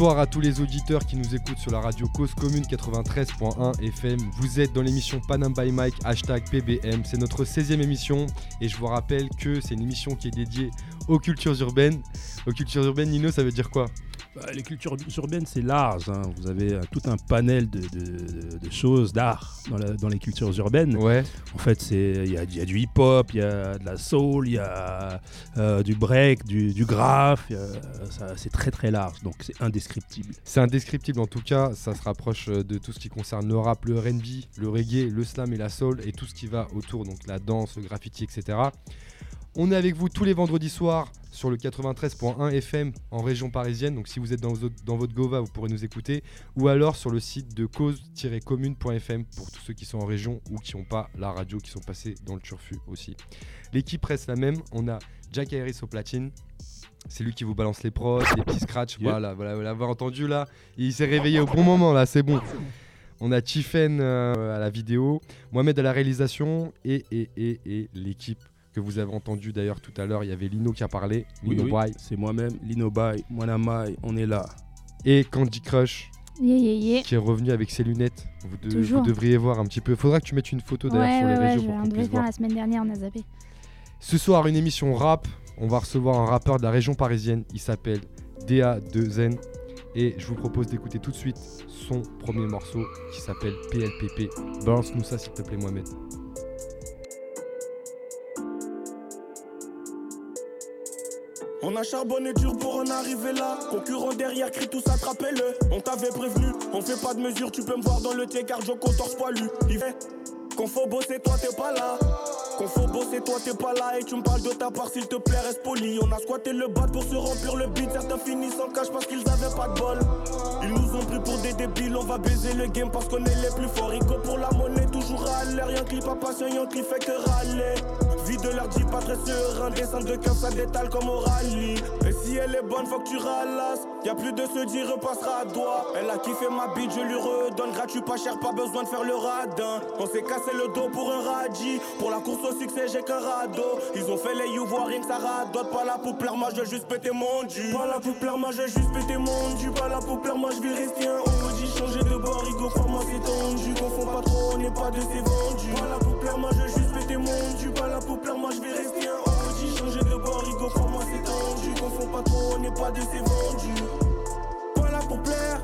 Bonsoir à tous les auditeurs qui nous écoutent sur la radio Cause Commune 93.1 FM. Vous êtes dans l'émission Panam by Mike, hashtag PBM. C'est notre 16e émission et je vous rappelle que c'est une émission qui est dédiée aux cultures urbaines. Aux cultures urbaines, Nino, ça veut dire quoi? Les cultures urbaines, c'est large. Hein. Vous avez euh, tout un panel de, choses, d'art dans, les cultures urbaines. Ouais. En fait, il y, a du hip-hop, il y a de la soul, il y a euh, du break, du, du graphe. C'est très très large, donc c'est indescriptible. C'est indescriptible en tout cas. Ça se rapproche euh, de tout ce qui concerne le rap, le R&B, le reggae, le slam et la soul et tout ce qui va autour, donc la danse, le graffiti, etc. On est avec vous tous les vendredis soirs sur le 93.1 FM en région parisienne. Donc si vous êtes dans, votre Gova, vous pourrez nous écouter. Ou alors sur le site de cause-commune.fm pour tous ceux qui sont en région ou qui n'ont pas la radio, qui sont passés dans le turfu aussi. L'équipe reste la même. On a Jack Harris au platine. C'est lui qui vous balance les pros, les petits scratchs. Voilà, voilà, vous l'avez entendu là. Il s'est réveillé au bon moment là, c'est bon. On a Tiffen euh, à la vidéo, Mohamed à la réalisation et, et, et, et l'équipe que vous avez entendu d'ailleurs tout à l'heure. Il y avait Lino qui a parlé. Lino oui, C'est moi-même, Lino Bay, Mai, on est là. Et Candy Crush. qui est revenu avec ses lunettes. Vous, devriez voir un petit peu. Faudra que tu mettes une photo d'ailleurs sur les réseaux. Ouais, on devait faire la semaine dernière, on a zappé. Ce soir, une émission rap. On va recevoir un rappeur de la région parisienne. Il s'appelle DA2Zen. Et je vous propose d'écouter tout de suite son premier morceau qui s'appelle PLPP. Balance-nous ça s'il te plaît, Mohamed. On a charbonné dur pour en arriver là. Concurrent derrière, crie tous attrapez-le. On t'avait prévenu, on fait pas de mesure, tu peux me voir dans le tien car Joko torse poilu. Il fait qu'on faut bosser, toi t'es pas là. Qu'on faut bosser, toi t'es pas là. Et tu me parles de ta part, s'il te plaît, reste poli. On a squatté le bas pour se remplir le beat. Certains finissent en cash parce qu'ils avaient pas de bol. Ont pris pour des débiles, on va baiser le game parce qu'on est les plus forts. Rico pour la monnaie, toujours à l'air. Y'a clip pas patient, y'a clip fait que râler. Vie de leur dit pas très serein, descendre de cœur, ça détale comme au rallye. Et si elle est bonne, faut que tu ralasses. Y'a plus de se dire, repassera à doigt. Elle a kiffé ma bite, je lui redonne. Gratuit, pas cher, pas besoin de faire le radin. On s'est cassé le dos pour un radis. Pour la course au succès, j'ai qu'un radeau. Ils ont fait les you, voir rien que ça radote. Pas là pour plaire, moi je juste péter mon dû. Pas là pour plaire, moi je juste péter mon dû. Pas là pour plaire, moi je vais rester un OG. Changer de bord, Rigo, moi c'est tendu. Confond pas trop, on n'est pas de ces vendus. Pas là pour plaire, moi je juste péter mon dû. Pas là pour moi je vais rester un OG. Changer de bord, Rigo, pour moi c'est tendu. Confonds pas trop, on n'est pas de ces vendus. Pas là pour plaire,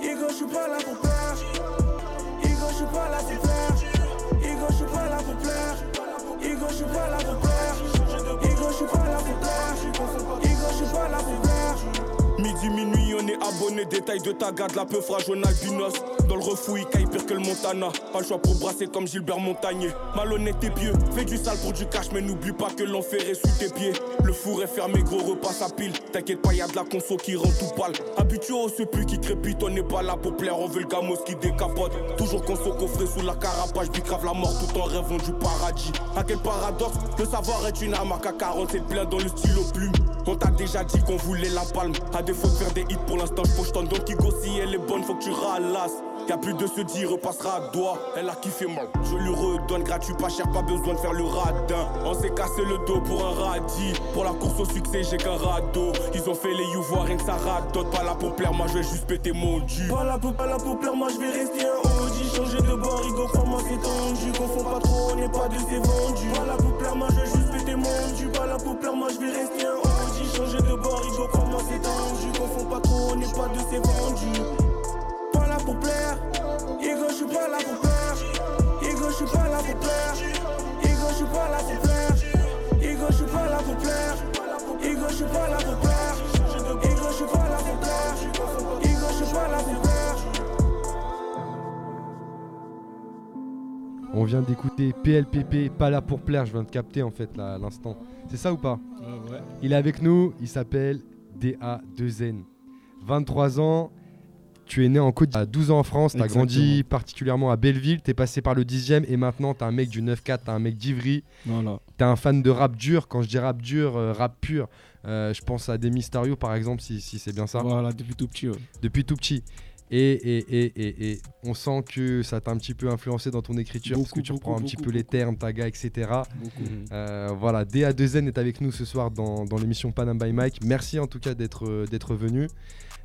Igo, je suis pas là pour plaire. Igo, je suis pas là pour plaire. Je suis pas là pour plaire. Je suis pas là pour plaire. Igo, je suis pas là pour plaire. Igo, je suis pas là pour plaire. Midi, minuit, on est abonné. Détail de ta garde, la peu fragile, albinos. Dans le refouille, caille pire que le Montana. Pas le choix pour brasser comme Gilbert Montagnier. Malhonnête et pieux, fais du sale pour du cash, mais n'oublie pas que l'enfer est sous tes pieds. Le four est fermé, gros repas sa pile. T'inquiète pas, y'a de la conso qui rend tout pâle. Habitué au plus qui crépite, on n'est pas là pour plaire, on veut le gamos qui décapote. Toujours conso coffré sous la carapace, bicrave la mort tout en rêvant du paradis. À quel paradoxe, le savoir est une arme à 40, c'est plein dans le stylo plume. On t'a déjà dit qu'on voulait la palme. À défaut de faire des hits pour l'instant, je donc Kigo si elle est bonne, faut que tu ralasses. Y'a plus de se dire, repassera à doigt. Elle a kiffé mal. Je lui redonne gratuit, pas cher, pas besoin de faire le radin. On s'est cassé le dos pour un radis. Pour la course au succès, j'ai qu'un radeau. Ils ont fait les you, voir rien que ça radote. Pas là pour plaire, moi je vais juste péter mon dû. Pas là pour, pas là pour moi je vais rester un OG. Changer de bord, Rigo, moi c'est tendu. Confond pas trop, on n'est pas de ces vendus. Pas là pour plaire, moi je vais juste péter mon dû. Pas là pour moi je vais rester un. Changer de bord, Rigo, moi c'est tendu. Confond pas trop, on n'est pas de ces vendus pour plaire. Ego, je suis pas là pour plaire. Ego, je suis pas là pour plaire. Ego, je suis pas là pour plaire. Ego, je suis pas là pour plaire. Ego, je suis pas là pour plaire. Ego, je suis pas là pour plaire. Ego, je suis pas là pour plaire. On vient d'écouter PLPP, pas là pour plaire, je viens de capter en fait là à l'instant. C'est ça ou pas? Ouais. Il est avec nous, il s'appelle DA2N. 23 ans, tu es né en Côte d'Ivoire, 12 ans en France, tu as grandi particulièrement à Belleville, tu es passé par le 10e et maintenant tu un mec du 9-4, tu un mec d'Ivry. Voilà. Tu es un fan de rap dur. Quand je dis rap dur, euh, rap pur, euh, je pense à des Mysterio par exemple, si, c'est bien ça. Voilà, depuis tout petit. Depuis tout petit. Et, et, et, et, on sent que ça t'a un petit peu influencé dans ton écriture parce que tu reprends un petit peu les termes, taga, etc. Euh, voilà, DA2N est avec nous ce soir dans, dans l'émission Panam by Mike. Merci en tout cas d'être venu.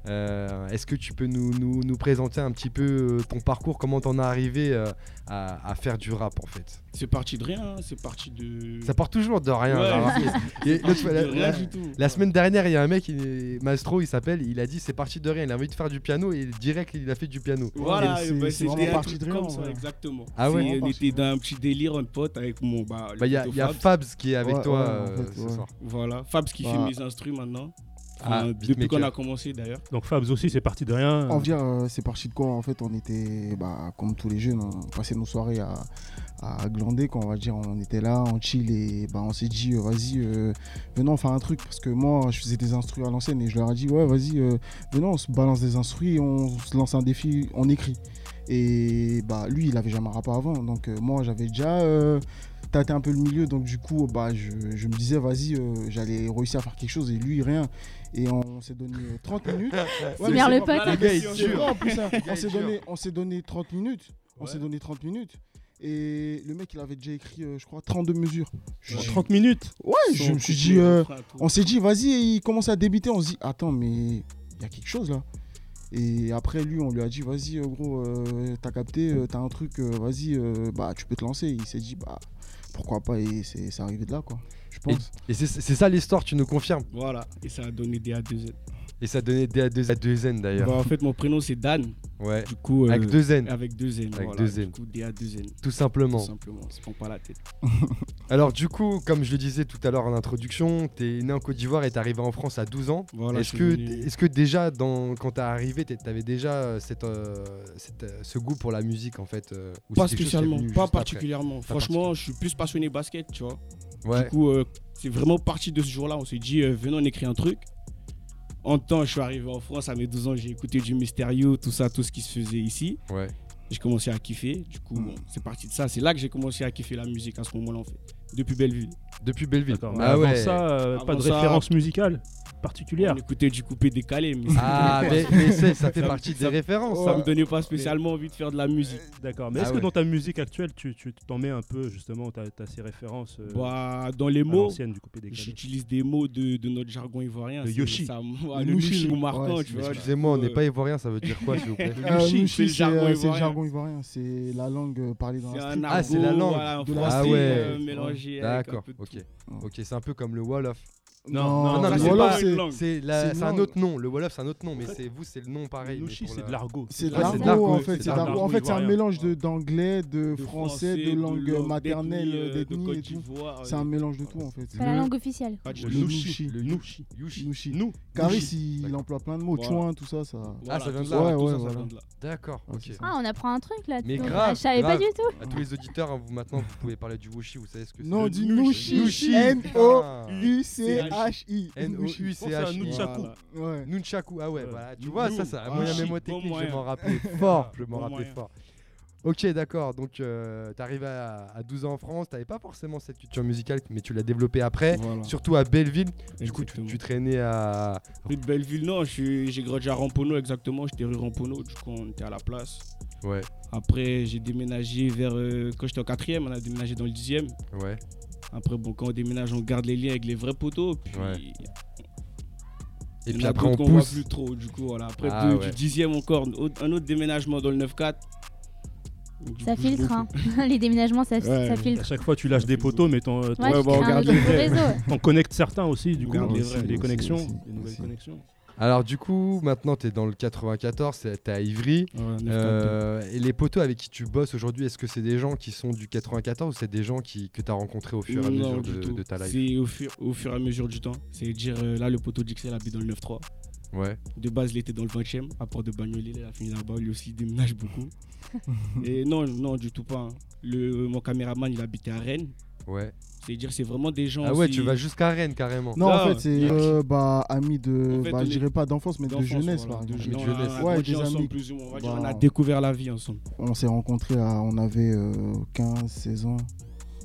Euh, Est-ce que tu peux nous, nous- nous présenter un petit peu euh, ton parcours, comment t'en es arrivé euh, à, à faire du rap en fait? C'est parti de rien, hein, c'est parti de. Ça part toujours de rien. Ouais. Et de la- rien la- du tout. La semaine dernière, il y a un mec, il- Mastro, il s'appelle, il a dit c'est parti de rien. Il a envie de faire du piano et direct, il a fait du piano. Voilà, c'est- bah, un parti de rien, comme ça, ouais. exactement. Ah ouais On était dans un petit délire, un pote avec mon. Bah, Bah, il y a, y Fabs. Qui est avec Ouais, toi ouais, en fait, ce ouais. soir. Voilà, Fabs qui Bah. fait mes instruments maintenant. Ah, depuis qu'on a commencé d'ailleurs. Donc Fabs aussi, c'est parti de rien. En dire, euh, c'est parti de quoi En fait, on était, bah, comme tous les jeunes, on passait nos soirées à, à glander, quoi, on va dire. On était là, on chill et bah, on s'est dit, euh, vas-y, euh, venons faire un truc. Parce que moi, je faisais des instrus à l'ancienne et je leur ai dit, ouais, vas-y, euh, venons, on se balance des instrus, on se lance un défi, on écrit. Et bah, lui, il avait jamais rappé avant. Donc, euh, moi, j'avais déjà euh, tâté un peu le milieu. Donc, du coup, bah, je, je me disais, vas-y, euh, j'allais réussir à faire quelque chose. Et lui, rien. Et on s'est donné euh, 30 minutes. Ouais, mais Merde, c'est le pas- pote. Le gars, il c'est tue. vrai, en plus, hein. gars, on s'est est donné, on s'est donné 30 minutes. On s'est donné 30 minutes. Et le mec, il avait déjà écrit, euh, je crois, 32 mesures. Je- En 30 minutes. Ouais, je me suis dit, euh, on s'est dit, vas-y, et il commence à débiter. On se dit, attends, mais il y a quelque chose là. Et après, lui, on lui a dit, vas-y, euh, gros, euh, t'as capté, euh, t'as un truc, euh, vas-y, euh, bah, tu peux te lancer. il s'est dit, bah, pourquoi pas, et c'est arrivé de là, quoi. Je pense. Et c'est c'est ça l'histoire, tu nous confirmes. Voilà, et ça a donné DA2Z. Et ça donnait DA2 à 2N d'ailleurs. Bah, en fait, mon prénom c'est Dan. Ouais. Du coup. euh, Avec deux N, Avec deux N. Avec voilà, deux N. Du coup, DA2N. tout Tout simplement. simplement, on se prend pas la tête. Alors du coup, comme je le disais tout à l'heure en introduction, t'es né en Côte d'Ivoire et t'es arrivé en France à 12 ans. Voilà, est-ce que, suis venu- est que déjà, dans, quand t'es arrivé, t'avais déjà euh, cette, euh, cette, ce goût pour la musique en fait euh, Pas spécialement, pas particulièrement. Franchement, je suis plus passionné basket, tu vois. Ouais. Du coup, euh, c'est vraiment parti de ce jour-là. On s'est dit, euh, venons, on écrit un truc. En temps, je suis arrivé en France à mes 12 ans, j'ai écouté du Mysterio, tout ça, tout ce qui se faisait ici. Ouais. J'ai commencé à kiffer. Du coup, Mm. bon, c'est parti de ça. C'est là que j'ai commencé à kiffer la musique à ce moment-là, en fait. Depuis Belleville. Depuis Belleville. D'accord. Mais Ah avant ouais. ça, euh, pas de ça- référence musicale particulière. On écoutait du coupé décalé, mais Ah, mais, ça fait Ça- partie des ça- références. ça ça. me donnait pas spécialement envie de faire de la musique. D'accord. Mais Ah est-ce ouais. que dans ta musique actuelle, tu tu t'en mets un peu justement, tu as, ces références euh, Bah, dans les mots, l'ancienne du coupé décalé? j'utilise des mots de, de notre jargon ivoirien. Le Yoshi. ça- ouais, Le Nushi le- marquant, ouais, tu vois. Excusez-moi, on n'est coup, pas ivoirien, ça veut dire quoi s'il vous plaît? Euh, Nushi, c'est le jargon euh, c'est le ivoirien. jargon ivoirien. C'est la langue euh, parlée dans la Ah, c'est la langue Ah ouais. euh, mélangé avec un D'accord, ok. Ok, c'est un peu comme le Wolof. Non, Non, non, c'est un autre nom. Le Wolof, c'est un autre nom, mais c'est vous, c'est le nom pareil. pour c'est de l'argot. C'est de c'est l'argot, en fait. En fait, c'est un mélange de- d'anglais, de français, de langue maternelle, d'ethnie, euh, et tout. C'est euh, un mélange de tout, en fait. C'est la langue officielle. du Le. Nushi. Le. Nushi. Nous. Caris, il, emploie plein de mots. Chouin, tout ça, ça. Voilà, ça vient de là. Ouais, ouais, ça voilà. vient de là. D'accord, Ah, ok. Ah, on apprend un truc là. Mais grave, Je savais pas du tout. À tous les auditeurs, hein, vous maintenant, vous pouvez parler du Wushi, vous savez ce que c'est. Non. Ah. N-O-U-C-H-I. N-O-U-C-H-I. C'est un Nunchaku. Nunchaku, ah ouais, voilà. Tu vois, ça, c'est un ah, moyen mémotechnique, je vais m'en rappeler fort. Je vais m'en moyen. fort. Ok, d'accord. Donc, euh, t'es arrivé à, à 12 ans en France. T'avais pas forcément cette culture musicale, mais tu l'as développée après. Voilà. Surtout à Belleville. Du coup, tu, traînais à. Rue de Belleville, non, j'ai grandi à Rampono exactement, j'étais rue Rampono, du coup on était à la place. Ouais, Après j'ai déménagé vers, euh, quand j'étais en quatrième, on a déménagé dans le dixième. ouais. Après bon quand on déménage on garde les liens avec les vrais poteaux, puis Ouais. Et puis après, on voit plus trop du coup voilà. Après Ah de- ouais. du dixième encore, un autre déménagement dans le 9-4. Ça filtre, hein. Les déménagements, ça, Ouais. ça À filtre. chaque fois, tu lâches des poteaux, mais t'en Ouais, bah, on les connectes certains aussi, du On coup. les aussi, connexions. aussi, Des nouvelles aussi. connexions. Alors, du coup, maintenant, t'es dans le 94, c'est- t'es à Ivry. Ouais, 9-4. Euh, et les poteaux avec qui tu bosses aujourd'hui, est-ce que c'est des gens qui sont du 94 ou c'est des gens qui, que tu as rencontrés au fur et à Non, mesure du de, ta life? C'est au fur, au fur et à mesure du temps. C'est dire euh, là le poteau d'Ixel habite dans le 9-3. Ouais, De base, il était dans le 20 e à part de Bagnolet, il a fini là-bas, lui aussi il déménage beaucoup. Et non, non, du tout pas. hein. Le, mon caméraman, il habitait à Rennes. Ouais. C'est dire, c'est vraiment des gens. Ah ouais, aussi- tu vas jusqu'à Rennes carrément. Non, en fait, c'est euh, bah, amis de. En fait, bah, on je dirais pas d'enfance, mais de jeunesse, voilà, de jeunesse. jeunesse. On a Ouais, des amis. plus ou moins. On va dire, Bah, on a découvert la vie ensemble. On s'est rencontrés, à, on avait euh, 15, 16 ans.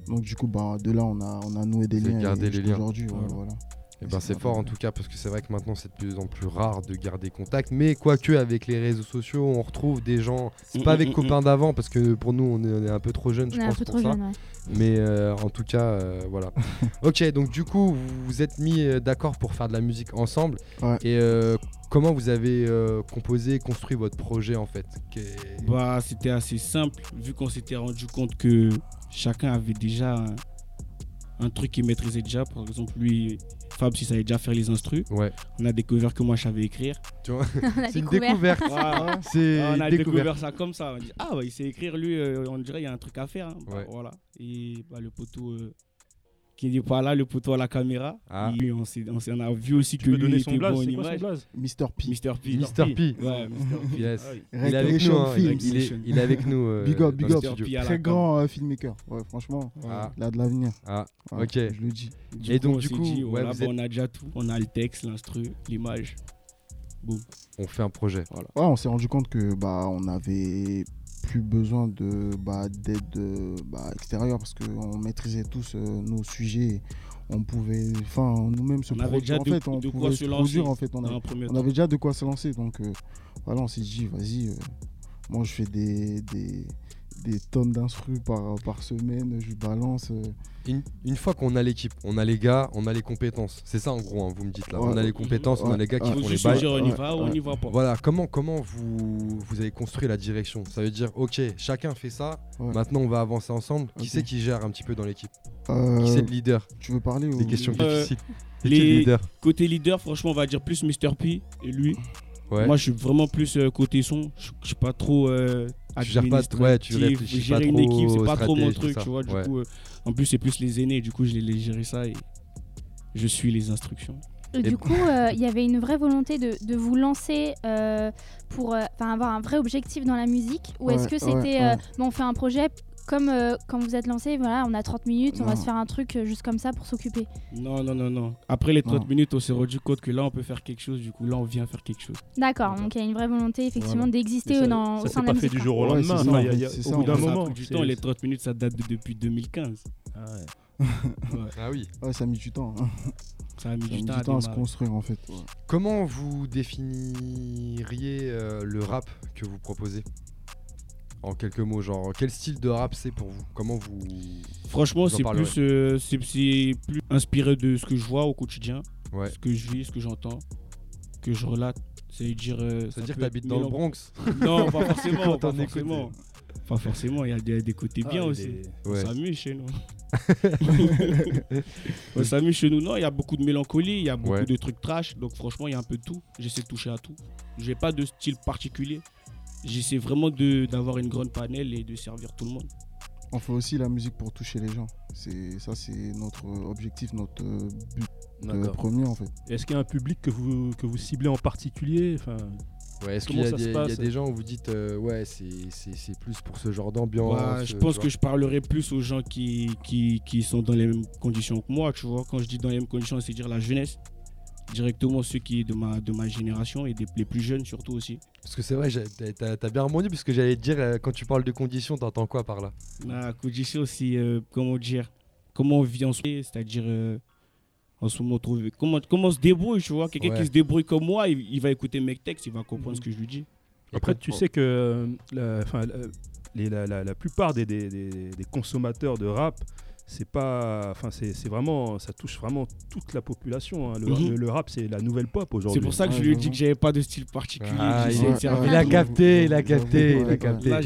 Donc, du coup, bah, de là, on a, on a noué des liens. gardé les liens. Aujourd'hui, voilà. Eh ben, c'est fort en tout cas parce que c'est vrai que maintenant c'est de plus en plus rare de garder contact. Mais quoique avec les réseaux sociaux, on retrouve des gens. C'est Mm, pas mm, avec mm, copains d'avant parce que pour nous on est, on est un peu trop jeunes, je On est un pense peu pour trop ça. jeune, ouais. Mais euh, en tout cas, euh, voilà. ok, donc du coup, vous vous êtes mis euh, d'accord pour faire de la musique ensemble. Ouais. Et euh, comment vous avez euh, composé, construit votre projet en fait? Bah, c'était assez simple, vu qu'on s'était rendu compte que chacun avait déjà un, truc qu'il maîtrisait déjà. Par exemple, lui, Fab, si savait déjà faire les instrus. Ouais, On a découvert que moi, je savais écrire. tu vois, c'est une découvert. découverte. C'est on a découvert ça comme ça. On dit, ah, bah, il sait écrire, lui, euh, on dirait il y a un truc à faire. hein. Bah, Ouais. Voilà. Et bah, le poteau euh, qui n'est pas là, le poteau à la caméra. Ah. Et on, a vu aussi Tu que peux lui donner son était blaze, bon en image. Mr. P. Mr. P. Mr. P. Ouais, Mr. P. Yes. Il est avec nous, hein. Il, est, il est avec nous. euh, Big up, big up. Très grand euh, filmmaker. Ouais, franchement, Ah, il a de l'avenir. ah, Ouais, ok. Je le dis. Du Et coup, donc, on du coup, dit, ouais, voilà, vous bah, êtes- on a déjà tout. On a le texte, l'instru, l'image. Boum. on fait un projet. Ouais, on s'est rendu compte que bah on avait plus besoin de bah, d'aide euh, bah, extérieure parce qu'on maîtrisait tous euh, nos sujets. On pouvait, enfin nous-mêmes se produire. En fait, on pouvait se se lancer produire. En fait, on avait, déjà de quoi se lancer. Donc euh, voilà, on s'est dit, vas-y, euh, moi je fais des, des, des tonnes d'instrus par, par semaine, je balance. euh, Une, une fois qu'on a l'équipe, on a les gars, on a les compétences. C'est ça en gros, hein, vous me dites là. Ouais. on a les compétences, on a les gars qui font les bails. dire on y Ouais, va ou on n'y va pas. Voilà, comment, comment vous, vous avez construit la direction? Ça veut dire, ok, chacun fait ça, Ouais. maintenant on va avancer ensemble. Qui c'est qui gère un petit peu dans l'équipe? Euh, Qui c'est le leader? tu veux parler Des ou- questions Euh, difficiles. Les- qui le leader Côté leader, franchement, on va dire plus Mr. P et lui. Ouais. Moi, je suis vraiment plus euh, côté son. Je je suis pas trop. euh, Tu gères pas- ouais, tu réfléchis Gérer pas une trop équipe, c'est pas trop mon truc, tu vois. Du Ouais. coup, euh, en plus, c'est plus les aînés. Du coup, je les gérer ça et je suis les instructions. Et Du coup, euh, il y avait une vraie volonté de, de vous lancer euh, pour euh, avoir un vrai objectif dans la musique Ou est-ce que ouais, c'était, ouais. euh, bon, on fait un projet comme euh, quand vous êtes lancé, voilà, on a 30 minutes, on va se faire un truc euh, juste comme ça pour s'occuper Non, non, non, non. Après les 30 Non. minutes, on s'est rendu compte que là, on peut faire quelque chose. Du coup, là, on vient faire quelque chose. D'accord, donc il y a une vraie volonté effectivement Voilà. d'exister ça, au ça sein s'est de pas la fait musique. du jour au Ouais, lendemain. Enfin, y a- y a- c'est au bout d'un fait. Moment. du temps. Les 30 minutes, ça date de- depuis 2015. Ah ouais. Ah oui. Ouais, ça a mis du temps. hein. Ça a mis Ça a du mis temps du à temps à se construire en fait. Ouais. Comment vous définiriez euh, le rap que vous proposez? En quelques mots, genre quel style de rap c'est pour vous? Comment vous Franchement, c'est plus, euh, c'est c'est plus inspiré de ce que je vois au quotidien, Ouais. ce que je vis, ce que j'entends, que je relate. Euh, Ça veut dire que t'habites dans le Bronx Non, pas forcément. Pas forcément. Pas forcément. Il y a des, des côtés bien Ah, il aussi. Ouais. On s'amuse chez nous. on s'amuse chez nous. Non, il y a beaucoup de mélancolie, il y a beaucoup Ouais. de trucs trash. Donc franchement, il y a un peu de tout. J'essaie de toucher à tout. J'ai pas de style particulier. J'essaie vraiment de- d'avoir une grande panel et de servir tout le monde. On fait aussi la musique pour toucher les gens. C'est ça, c'est notre objectif, notre euh, but euh, premier en fait. Est-ce qu'il y a un public que vous, que vous ciblez en particulier? Enfin, Ouais, Est-ce qu'il y, a des- il y a passe? des gens où vous dites euh, ouais c'est c'est- c'est plus pour ce genre d'ambiance Ouais, je pense que je parlerai plus aux gens qui, qui, qui sont dans les mêmes conditions que moi, tu vois. Quand je dis dans les mêmes conditions, c'est dire la jeunesse. Directement ceux qui de ma, de ma génération et des, les plus jeunes surtout aussi. Parce que c'est vrai, j'ai- t'as- t'as bien rebondi parce que j'allais te dire euh, quand tu parles de conditions, t'entends quoi par là? La condition aussi, euh, comment dire, comment on vit en ce moment, c'est-à-dire euh, en ce moment, trouver, comment, comment on se débrouille, tu vois. Quelqu'un Ouais. qui se débrouille comme moi, il, il va écouter mes textes, il va comprendre ce que je lui dis. Après, tu sais que euh, la, enfin, la- les- la, la- la plupart des, des- des- des consommateurs de rap, c'est pas, enfin, c'est c'est vraiment, ça touche vraiment toute la population. hein. Le, Mhm. le- le rap, c'est la nouvelle pop aujourd'hui. C'est pour ça que je lui ai dit que j'avais pas de style particulier. Ah, il- il a monde. capté, il a capté, il a capté. Là,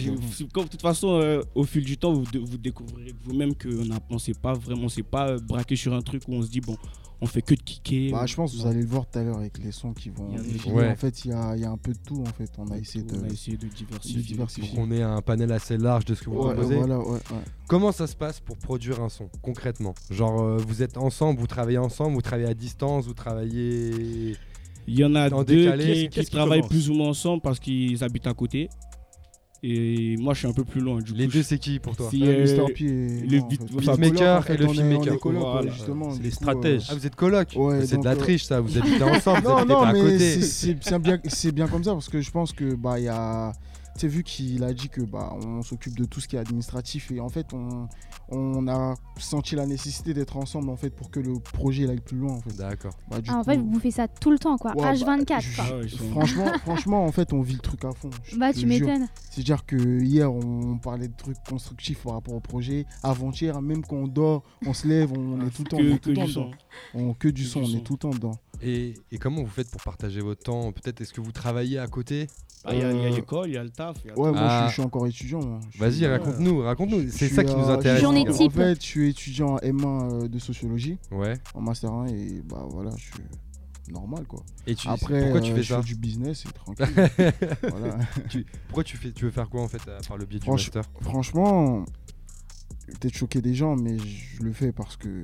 comme de toute façon, euh, au fil du temps, vous, de- vous découvrirez vous-même qu'on a, on s'est pas vraiment, on s'est pas euh, braqué sur un truc où on se dit bon, on fait que de kicker. Bah, ou- je pense que vous allez le voir tout à l'heure avec les sons qui vont Il y a des- défiler. Ouais. En fait, il y a, il y a un peu de tout en fait. On a essayé de. on a essayé de diversifier. de diversifier. Pour qu'on ait un panel assez large de ce que vous Ouais, proposez. voilà, ouais, ouais. Comment ça se passe pour produire un son concrètement? Genre euh, vous êtes ensemble, vous travaillez ensemble, vous travaillez à distance, vous travaillez. Il y en a En deux décalé, qui, qu'est-ce qui qui travaillent plus ou moins ensemble parce qu'ils habitent à côté. Et moi, je suis un peu plus loin. Du Les coup, deux c'est qui pour toi Si, Ouais, euh, Mr. P et le beat- beatmaker et le filmmaker. Voilà. les stratèges. Ah vous êtes coloc Ouais, C'est de la euh, triche ça, vous habitez ensemble, vous habitez pas à côté. c'est- bien, c'est bien comme ça parce que je pense que bah il y a sais, vu qu'il a dit que bah, on s'occupe de tout ce qui est administratif et en fait, on, on a senti la nécessité d'être ensemble en fait pour que le projet il aille plus loin en fait. D'accord. Bah, Ah, en coup, fait, vous bouffez ça tout le temps, quoi. Ouais, bah, H24, je- quoi. Ah sont- franchement, franchement, en fait, on vit le truc à fond. je Bah, tu m'étonnes. C'est-à-dire que hier, on parlait de trucs constructifs par rapport au projet. Avant-hier, même quand on dort, on se lève, on est tout le temps, on que, est tout que le temps du dedans. son. On- que du Que son, du on son. est tout le temps dedans. Et, et comment vous faites pour partager votre temps? Peut-être est-ce que vous travaillez à côté? Il y a- il y a Euh, l'école, il y a le taf. il y a Ouais, moi, je, Ah. suis, je suis encore étudiant. Vas-y, ouais. raconte-nous, raconte-nous. C'est ça qui nous à- intéresse. Journée type. En fait, je suis étudiant en M1 euh, de sociologie, Ouais. en master 1, et bah voilà, je suis normal quoi. Et tu, Après, pourquoi tu euh, fais je ça fais du business et tranquille. voilà. Pourquoi tu fais Tu veux faire quoi en fait à- par le biais du Franch- master? Franchement, peut-être choquer des gens, mais je le fais parce que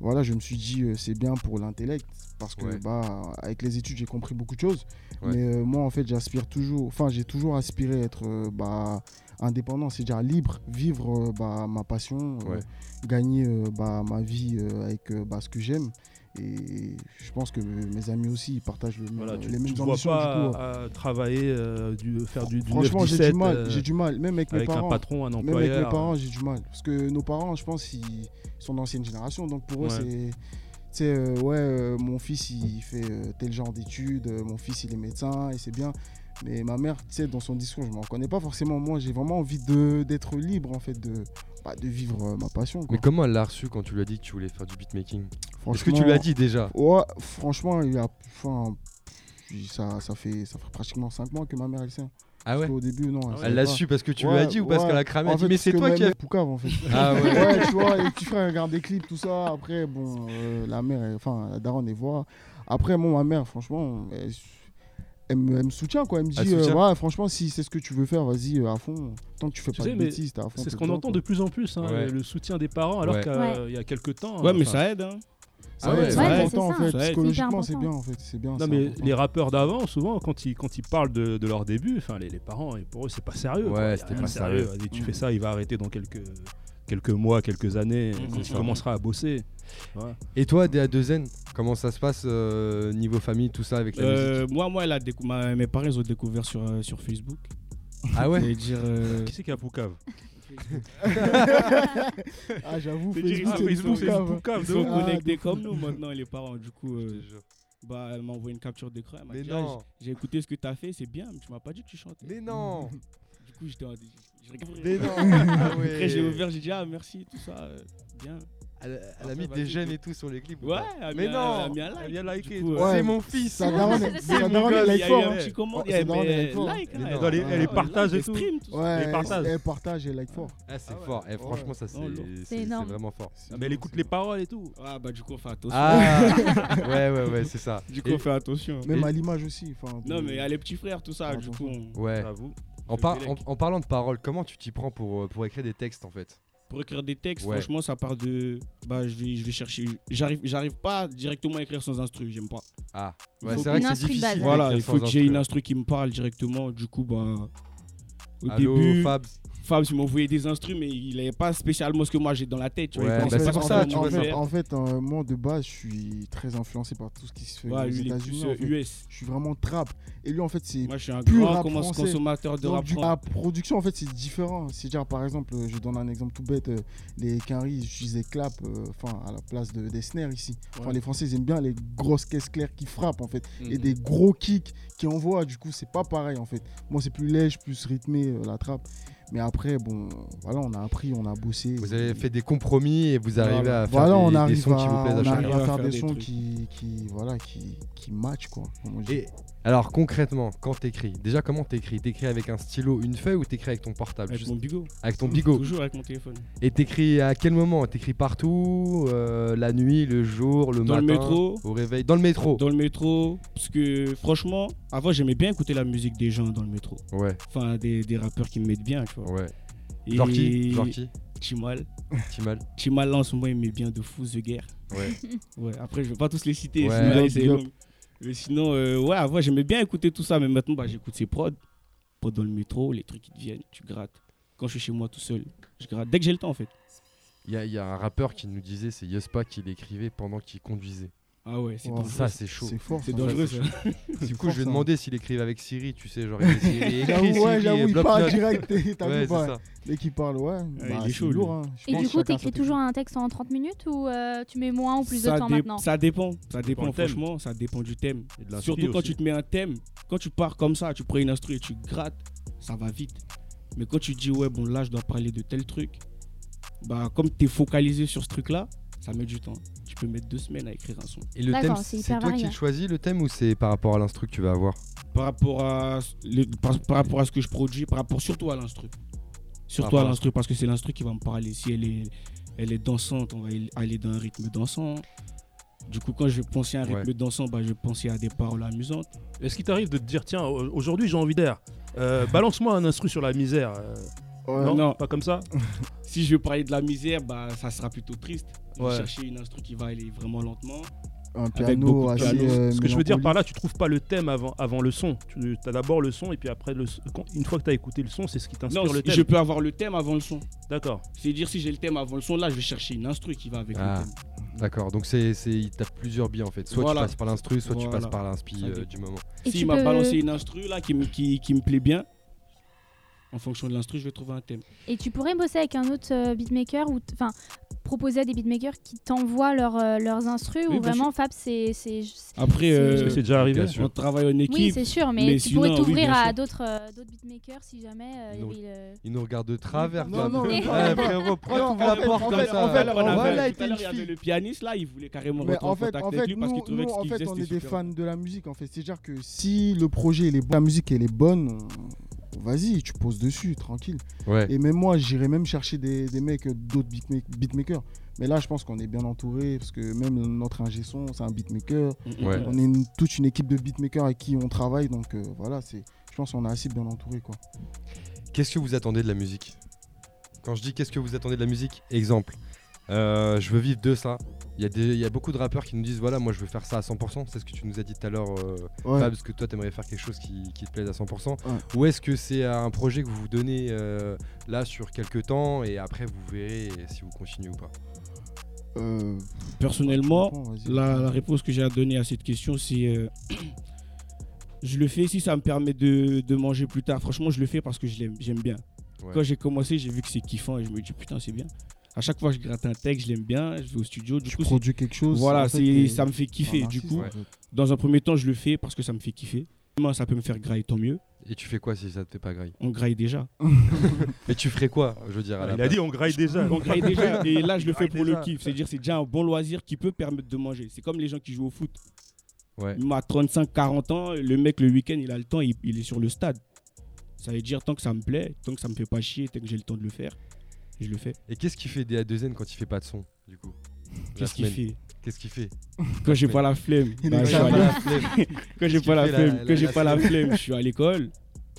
voilà, je me suis dit euh, c'est bien pour l'intellect parce que Ouais. bah avec les études j'ai compris beaucoup de choses. Ouais. Mais euh, moi en fait j'aspire toujours, enfin j'ai toujours aspiré à être euh, bah, indépendant, c'est-à-dire libre, vivre bah, ma passion, Ouais. gagner bah, ma vie avec bah, ce que j'aime. Et je pense que mes amis aussi ils partagent le Voilà, tu, les tu mêmes vois ambitions. pas du coup. à travailler, euh, du, faire du, du Franchement, j'ai 9-17, du mal, euh, j'ai du mal, même avec, mes avec un parents. patron, un Même avec employeur. mes parents, j'ai du mal. Parce que nos parents, je pense, ils sont d'ancienne génération. Donc pour eux, Ouais. c'est. Tu sais, euh, ouais, euh, mon fils, il fait tel genre d'études. mon fils, il est médecin et c'est bien. Mais ma mère, tu sais, dans son discours, je m'en connais pas forcément. Moi, j'ai vraiment envie de- d'être libre, en fait, de, bah, de vivre euh, ma passion. Quoi. Mais comment elle l'a reçu quand tu lui as dit que tu voulais faire du beatmaking? Est-ce que tu lui as dit déjà? Ouais, franchement, il y a. Enfin, ça, ça, fait, ça fait pratiquement 5 mois que ma mère, elle sait. Ah Parce ouais qu'au début, non. Elle savait Elle l'a pas. su parce que tu lui Ouais, as dit ou parce ouais. qu'elle a cramé Elle a dit fait, mais c'est toi qui as. Poucave, en fait. Ah ouais. ouais, tu vois, les petits frères regardent des clips, tout ça. Après, bon, euh, la mère, elle- enfin, la daronne, elle voit. Après, moi, ma mère, franchement, elle, elle me, elle me soutient, quoi. Elle me Elle dit, euh, ouais, franchement, si c'est ce que tu veux faire, vas-y, euh, à fond. Tant que tu fais Tu pas sais, de mais bêtises, t'es à fond. C'est ce qu'on entend quoi. de plus en plus, hein, Ouais. le soutien des parents, alors Ouais. qu'il Ouais. y a quelques temps. Ouais, mais enfin, ça aide. Hein. Ça Ah aide, ouais, c'est ouais. important, en fait. ça. Psychologiquement, C'est bien, en fait. C'est bien. Non mais important. les rappeurs d'avant, souvent quand ils, quand ils parlent de, de leur début, enfin les, les parents, et pour eux c'est pas sérieux. Ouais, c'était pas sérieux. sérieux. Vas-y, tu Mm. fais ça, il va arrêter dans quelques, quelques mois, quelques années, Mm, quand c'est tu commenceras à bosser. Ouais. Et toi, DA2N, comment ça se passe euh, niveau famille, tout ça avec la Euh, musique? moi, moi elle a décou- ma- mes parents ils ont découvert sur, euh, sur Facebook. Ah ouais? Euh, Qui c'est qui a Poucave? Ah, j'avoue, C'est dire, Facebook, ah, Facebook, c'est cave. Poucave, Ils de sont. Ah, connectés comme nous maintenant, les parents. Du coup, euh, bah, elle m'a envoyé une capture d'écran. Elle m'a Mais dit, ah, non, j'ai écouté ce que tu as fait, c'est bien, mais tu m'as pas dit que tu chantais. mais non, Du coup, j'étais en. Je- regardais. mais non. Ah Après, j'ai ouvert, j'ai dit, ah, merci, tout ça, euh, bien. Elle, elle a Après, mis des j'aime et tout sur les clips. ou Ouais, elle Mais mis un- non, elle a mis un elle like. vient liker. Du coup, euh, C'est Ouais, mon fils. Sa daronne, C'est sa mon daronne, gosse, elle il y like a eu fort. un hein. petit comment, Ouais, il y a c'est dans les mais like fort. like, Mais hein. Dans les- elle- elle les elle partage et tout. stream, tout ça. Ouais, Elle partage. elle partage et like fort. Ah, c'est Ah fort. Et franchement, ça, c'est Non, lourd. c'est- C'est c'est énorme. vraiment fort. Ah, mais elle écoute les paroles et tout. Ah, bah, du coup, on fait attention. Ah Ouais, ouais, ouais, c'est ça. Du coup, Et- on fait attention. Même Et- à l'image aussi. enfin, Non, de- mais elle est petit frère, tout ça, du coup. on- Ouais. J'avoue. En, par- parlant de paroles, comment tu t'y prends pour, euh, pour écrire des textes en fait? Pour écrire des textes, Ouais. franchement, ça part de. Bah, je vais, je vais chercher. J'arrive, j'arrive pas directement à écrire sans instru, j'aime pas. Ah, ouais, c'est vrai que c'est difficile. Voilà, il faut que j'ai une instru. qui me parle directement. Du coup, bah. Au Allô, début, Fabs Fabs, il m'a envoyé des instrus, mais il n'avait pas spécialement ce que moi j'ai dans la tête. Tu vois, Ouais, il bah, pensait c'est pas pour que ça, c'était tu en vois, fait, en fait, euh, moi de base, je suis très influencé par tout ce qui se fait Ouais, aux États-Unis. en euh, fait. US. Je suis vraiment trap. Et lui, en fait, c'est. Moi, je suis un pur grand français. consommateur de Donc, rap du- la production, en fait, c'est différent. C'est-à-dire, par exemple, euh, je donne un exemple tout bête. euh, les Quinry, ils utilisaient clap euh, enfin, à la place de, des snares ici. Enfin, Ouais. les Français, ils aiment bien les grosses caisses claires qui frappent, en fait. Mhm. Et des gros kicks qui envoient. Du coup, c'est pas pareil, en fait. Moi, c'est plus lèche, plus rythmé, euh, la trappe. Mais après, bon, voilà, on a appris, on a bossé. Vous avez fait des compromis et vous arrivez Voilà. à faire Voilà, des, on des arrive, sons à, qui vous plaisent à on à faire Faire des des sons trucs. qui, qui, voilà, qui, qui matchent, quoi. comme on dit. Et alors concrètement, quand t'écris, déjà comment t'écris? T'écris avec un stylo, une feuille ou t'écris avec ton portable Avec Juste- mon bigot. Avec ton bigot. Toujours avec mon téléphone. Et t'écris à quel moment? T'écris partout euh, La nuit, le jour, le Dans matin le métro. Au réveil? Dans le métro Dans le métro. Parce que franchement, avant, j'aimais bien écouter la musique des gens dans le métro. Ouais, Enfin, des, des rappeurs qui me mettent bien, tu vois. ouais. Et Genre qui Genre qui Chimal. Timal Chimal, là, en ce moment, il met bien de fou The Guerre. Ouais. Ouais, après, je vais pas tous les citer. Ouais. sinon, là, Mais sinon, euh, ouais, avant, j'aimais bien écouter tout ça. Mais maintenant, bah, j'écoute ses prods. Prods dans le métro, les trucs qui te viennent, tu grattes. Quand je suis chez moi tout seul, je gratte. Dès que j'ai le temps, en fait. Il y, a- y a un rappeur qui nous disait, c'est Yespa qui l'écrivait pendant qu'il conduisait. Ah ouais, c'est Wow. dangereux. Ça, c'est chaud. C'est fort. C'est ça. dangereux ça. Du coup, fort, je vais ça. demander s'il écrivait avec Siri, tu sais, genre il Siri, J'avoue, ouais, j'avoue, il parle direct. t'es- T'as Ouais, vu c'est pas ça. Dès qu'il parle, ouais. il bah, est c'est chaud, lourd. hein. Et du coup, t'écris toujours un texte en 30 minutes ou euh, tu mets moins ou plus de temps maintenant? ça dépend, ça dépend franchement, ça dépend du thème. Surtout quand tu te mets un thème, quand tu pars comme ça, tu prends une instru et tu grattes, ça va vite. Mais quand tu dis ouais bon là je dois parler de tel truc, bah comme tu es focalisé sur ce truc là, ça met du temps. Tu peux mettre deux semaines à écrire un son. Et le thème, c'est toi qui le choisis le thème ou c'est par rapport à l'instru que tu vas avoir Par rapport à le- par, par rapport à ce que je produis, par rapport surtout à l'instru. Surtout à l'instru parce que c'est l'instru qui va me parler. Si elle est elle est dansante, on va aller dans un rythme dansant. Du coup, quand je vais penser à un rythme Ouais. dansant, bah, je vais penser à des paroles amusantes. Est-ce qu'il t'arrive de te dire, tiens, au- aujourd'hui j'ai envie d'air Euh, Balance-moi un instru sur la misère. euh, Ouais. non, Non. pas comme ça? Si je veux parler de la misère, bah, ça sera plutôt triste. Je vais Ouais. chercher une instru qui va aller vraiment lentement. Un Avec piano de assez. piano. euh, Ce que je veux dire par là, tu trouves pas le thème avant, avant le son. Tu as d'abord le son et puis après, le, s- quand- une fois que tu as écouté le son, c'est ce qui t'inspire Non, le si- thème. je peux avoir le thème avant le son. D'accord. C'est-à-dire, si j'ai le thème avant le son, là, je vais chercher une instru qui va avec Ah. le thème. D'accord, donc c'est c'est t'as plusieurs biais en fait. Soit Voilà. tu passes par l'instru, soit tu passes par l'inspi euh, du moment. Et S'il tu m'a peux- balancé une instru là qui, me- qui, qui me plaît bien, en fonction de l'instru, je vais trouver un thème. Et tu pourrais bosser avec un autre euh, beatmaker ou enfin proposer à des beatmakers qui t'envoient leurs, euh, leurs instrus Oui, ou vraiment Fab c'est c'est Après, C'est- euh, c'est déjà arrivé on travaille en équipe. oui c'est sûr mais, mais tu pourrais sinon, t'ouvrir à d'autres euh, d'autres beatmakers si jamais euh, Non. Il nous regarde de travers. Non, toi. non, Ouais, non, frérot, tu la comme fait- ça en fait, à on le pianiste là, il voulait carrément rentrer en, contact en avec fait, lui parce qu'il trouvait que ce qu'il fait, faisait, on est des fans de la musique. En fait, c'est-à-dire que si le projet est bon, la musique elle est bonne, on- vas-y, tu poses dessus, tranquille. Ouais. Et même moi, j'irais même chercher des, des mecs, euh, d'autres beatma- beatmakers. Mais là, je pense qu'on est bien entouré parce que même notre ingé son, c'est un beatmaker. Ouais. On est une- toute une équipe de beatmakers avec qui on travaille, donc euh, voilà, c'est. Je pense qu'on est assez bien entouré, quoi. Qu'est-ce que vous attendez de la musique? Quand je dis qu'est-ce que vous attendez de la musique, exemple, euh, je veux vivre de ça. Il y, a y beaucoup de rappeurs qui nous disent voilà, moi je veux faire ça à 100%. C'est ce que tu nous as dit tout à l'heure, euh, Ouais. Fab, parce que toi t'aimerais faire quelque chose qui, qui te plaise à 100%. Ouais. Ou est-ce que c'est un projet que vous vous donnez euh, là sur quelques temps et après vous verrez si vous continuez ou pas? Euh, Personnellement, la, la réponse que j'ai à donner à cette question, c'est euh, je le fais si ça me permet de, de manger plus tard. Franchement, je le fais parce que je l'aime, j'aime bien. Ouais. Quand j'ai commencé, j'ai vu que c'est kiffant et je me dis putain, c'est bien. À chaque fois, je gratte un texte, je l'aime bien, je vais au studio. Du tu coup, produis quelque chose. voilà, c'est, ça me fait kiffer. Du coup, dans un premier temps, je le fais parce que ça me fait kiffer. Demain, ça peut me faire grailler, tant mieux. Et tu fais quoi si ça te fait pas graille On graille déjà. Mais tu ferais quoi Je veux dire, à la Il a dit on graille déjà. On graille déjà. Et là, je le fais pour le kiff. C'est-à-dire, c'est déjà un bon loisir qui peut permettre de manger. C'est comme les gens qui jouent au foot. Ouais. Même à 35-40 ans, le mec, le week-end, il a le temps, il, il est sur le stade. Ça veut dire, tant que ça me plaît, tant que ça me fait pas chier, tant que j'ai le temps de le faire, je le fais. Et qu'est-ce qu'il fait DA2N quand il fait pas de son du coup? Qu'est-ce qu'il fait? Qu'est-ce qu'il fait? Quand j'ai pas la flemme, bah, Quand j'ai pas la flemme, quand j'ai pas la flemme, je suis à l'école.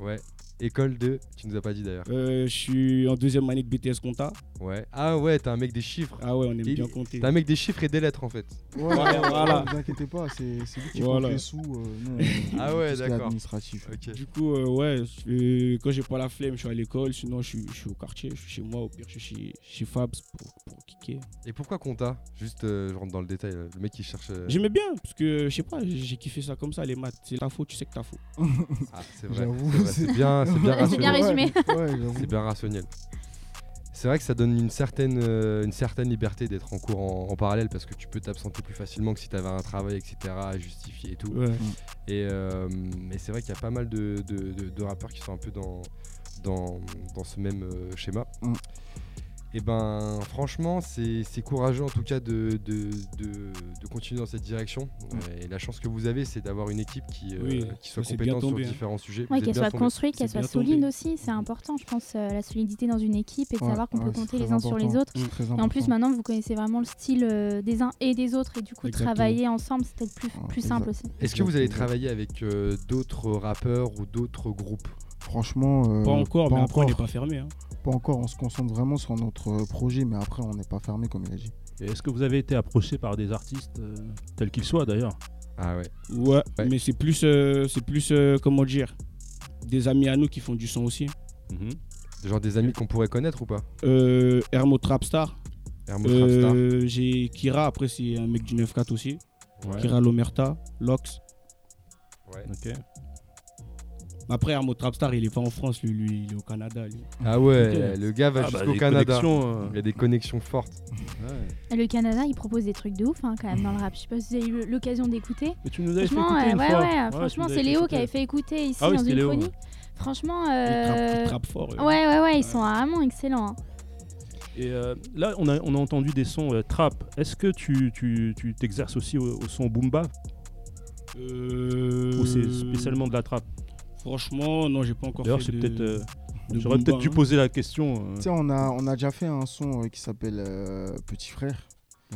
Ouais. École de, tu nous as pas dit d'ailleurs. Euh, je suis en deuxième année de BTS Compta. Ouais. Ah ouais, t'es un mec des chiffres. Ah ouais, on aime bien compter. T'es un mec des chiffres et des lettres en fait. Ouais, voilà. Ne vous inquiétez pas, c'est c'est lui qui Voilà. compte les sous. euh, Ah ouais, d'accord. administratif. Ok. Du coup, euh, ouais, euh, quand j'ai pas la flemme, je suis à l'école. Sinon, je suis, je suis au quartier, je suis chez moi. Au pire, je suis chez, chez Fabs pour, pour kicker. Et pourquoi compta? Juste, euh, je rentre dans le détail. Le mec qui cherche. euh, J'aimais bien, parce que je sais pas, j'ai kiffé ça comme ça, les maths. C'est ta faute, tu sais que t'as faux. Ah, c'est vrai. J'avoue, c'est vrai, C'est bien, c'est bien résumé. C'est bien rationnel. C'est vrai que ça donne une certaine, euh, une certaine liberté d'être en cours en, en parallèle parce que tu peux t'absenter plus facilement que si t'avais un travail, etc. à justifier et tout. Ouais. Et, euh, et c'est vrai qu'il y a pas mal de, de- de- de rappeurs qui sont un peu dans, dans, dans ce même euh, schéma. Mm. Et ben franchement, c'est c'est courageux en tout cas de, de, de- de continuer dans cette direction. Et la chance que vous avez, c'est d'avoir une équipe qui, euh, Oui, qui soit compétente tombé, sur hein. différents sujets. Ouais, êtes qu'elle soit tombé. construite, qu'elle soit tombé. solide aussi, c'est important, je pense, euh, la solidité dans une équipe et de Ouais, savoir qu'on ouais, peut compter les uns sur les autres. C'est très Et en plus, maintenant, vous connaissez vraiment le style euh, des uns et des autres, et du coup, Exactement. travailler ensemble, c'est peut-être plus, Ouais, plus exact. simple aussi. Est-ce que vous allez travailler avec euh, d'autres rappeurs ou d'autres groupes? Franchement. euh, Pas encore, mais après, on n'est pas fermé. Hein. Pas encore, on se concentre vraiment sur notre euh, projet, mais après, on n'est pas fermé, comme il a dit. Et Est-ce que vous avez été approché par des artistes, euh, tels qu'ils soient d'ailleurs? Ah ouais. Ouais, Ouais. mais c'est plus, euh, c'est plus euh, comment dire, des amis à nous qui font du son aussi. Genre des amis qu'on pourrait connaître ou pas? Euh, Hermo Trapstar. Hermo Trapstar. J'ai Kira, après, c'est un mec du 9-4 aussi. Ouais. Kira Lomerta, Lox. Ouais. Ok. Après, Armo Trapstar, il est pas en France, lui, lui, il est au Canada. Lui. Ah ouais, le gars va Ah bah, jusqu'au des Canada. connexions, euh, Il y a des connexions fortes. ouais. Le Canada, il propose des trucs de ouf hein, quand même dans le rap. Je sais pas si vous avez eu l'occasion d'écouter. Mais tu nous avais fait Franchement, écouter euh, une ouais, fois. ouais, franchement, c'est Léo fait qui avait fait écouter ici Ah oui, dans une Léo, chronique. Franchement, Il trappe, euh... il fort. ouais, ouais, ouais, ils sont vraiment excellents. hein. Et euh, là, on a, on a entendu des sons euh, trap. Est-ce que tu tu- tu t'exerces aussi au, au son boom bap Euh, ou c'est spécialement de la trap? Franchement, non, j'ai pas encore D'ailleurs, fait c'est de- peut-être. euh, de J'aurais Booba, peut-être dû hein. poser la question. euh, Tu sais, on a, on a déjà fait un son euh, qui s'appelle euh, Petit Frère.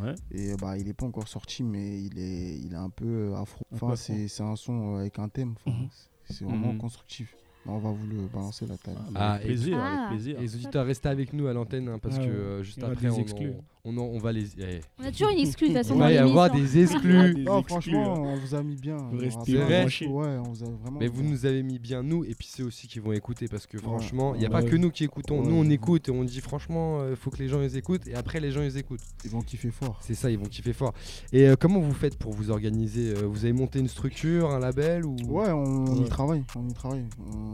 Ouais. Et euh, bah, il est pas encore sorti, mais il est, il est un peu euh, afro. Un peu Enfin, afro. c'est c'est un son euh, avec un thème. Enfin, Mhm. c'est- C'est vraiment Mhm. constructif. On va vous le balancer la taille. Ah, avec et- plaisir, Ah. avec plaisir. Les auditeurs, restez avec nous à l'antenne hein, parce Ouais, que ouais. euh, juste Il y aura après, des on, exclus. On, va les. eh, On a toujours une exclue de toute façon Il va y avoir des exclus. Des Non, exclus, franchement, hein. on vous a mis bien. Vous on restez vrai. Ouais, on vous a vraiment. Mais vous bien. nous avez mis bien nous et puis c'est aussi qui vont écouter parce que Ouais. franchement, il n'y a Ouais. pas que nous qui écoutons. Ouais. Nous on écoute et on dit franchement, il faut que les gens les écoutent et après les gens les écoutent. Ils vont kiffer fort. C'est ça, ils vont kiffer fort. Et euh, comment vous faites pour vous organiser Euh, Vous avez monté une structure, un label ou? Ouais, on, y travaille. On y travaille.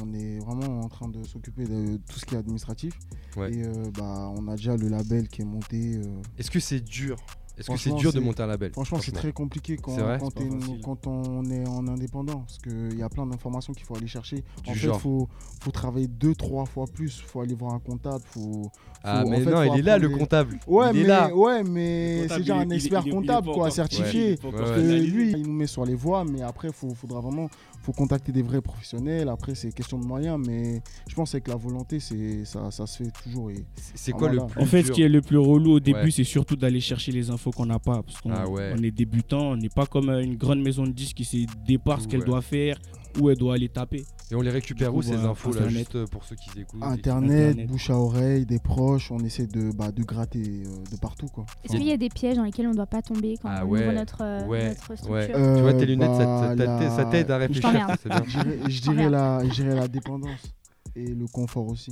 On est vraiment en train de s'occuper de tout ce qui est administratif. Ouais. Et euh, bah, on a déjà le label qui est monté. euh, Est-ce que c'est dur? Est-ce que c'est dur de monter un label? Franchement, c'est très compliqué quand, vrai? une- on est en indépendant. Parce qu'il y a plein d'informations qu'il faut aller chercher. Du en fait, il faut, faut travailler deux, trois fois plus. Il faut aller voir un comptable. Faut... Ah mais en fait, non, faut il est là le comptable. Ouais, il mais, est là. ouais, mais c'est déjà un expert comptable, quoi, certifié. Parce que lui, il nous met sur les voies, mais après, il faudra vraiment faut contacter des vrais professionnels. Après, c'est question de moyens, mais je pense avec la volonté, c'est ça, ça se fait toujours. Et C'est- Ah, quoi voilà. le plus En fait, dur ce qui est le plus relou au début, Ouais. c'est surtout d'aller chercher les infos qu'on n'a pas. Parce qu'on Ah ouais. on est débutant, on n'est pas comme euh, une grande maison de disques qui sait départ ce qu'elle ouais. doit faire, où elle doit aller taper. Et on les récupère coup, où ces voilà, infos là Internet. juste euh, pour ceux qui écoutent et- Internet, Internet. bouche à oreille, des proches, on essaie de, bah, de gratter euh, de partout. Quoi. Est-ce qu'il y a des pièges dans lesquels on ne doit pas tomber quand Ah on ouais, ouvre notre, euh, ouais, notre structure ouais. Euh, tu vois tes lunettes, ça bah, ça t'aide- la- à réfléchir. Je dirais, la, je dirais la dépendance et le confort aussi.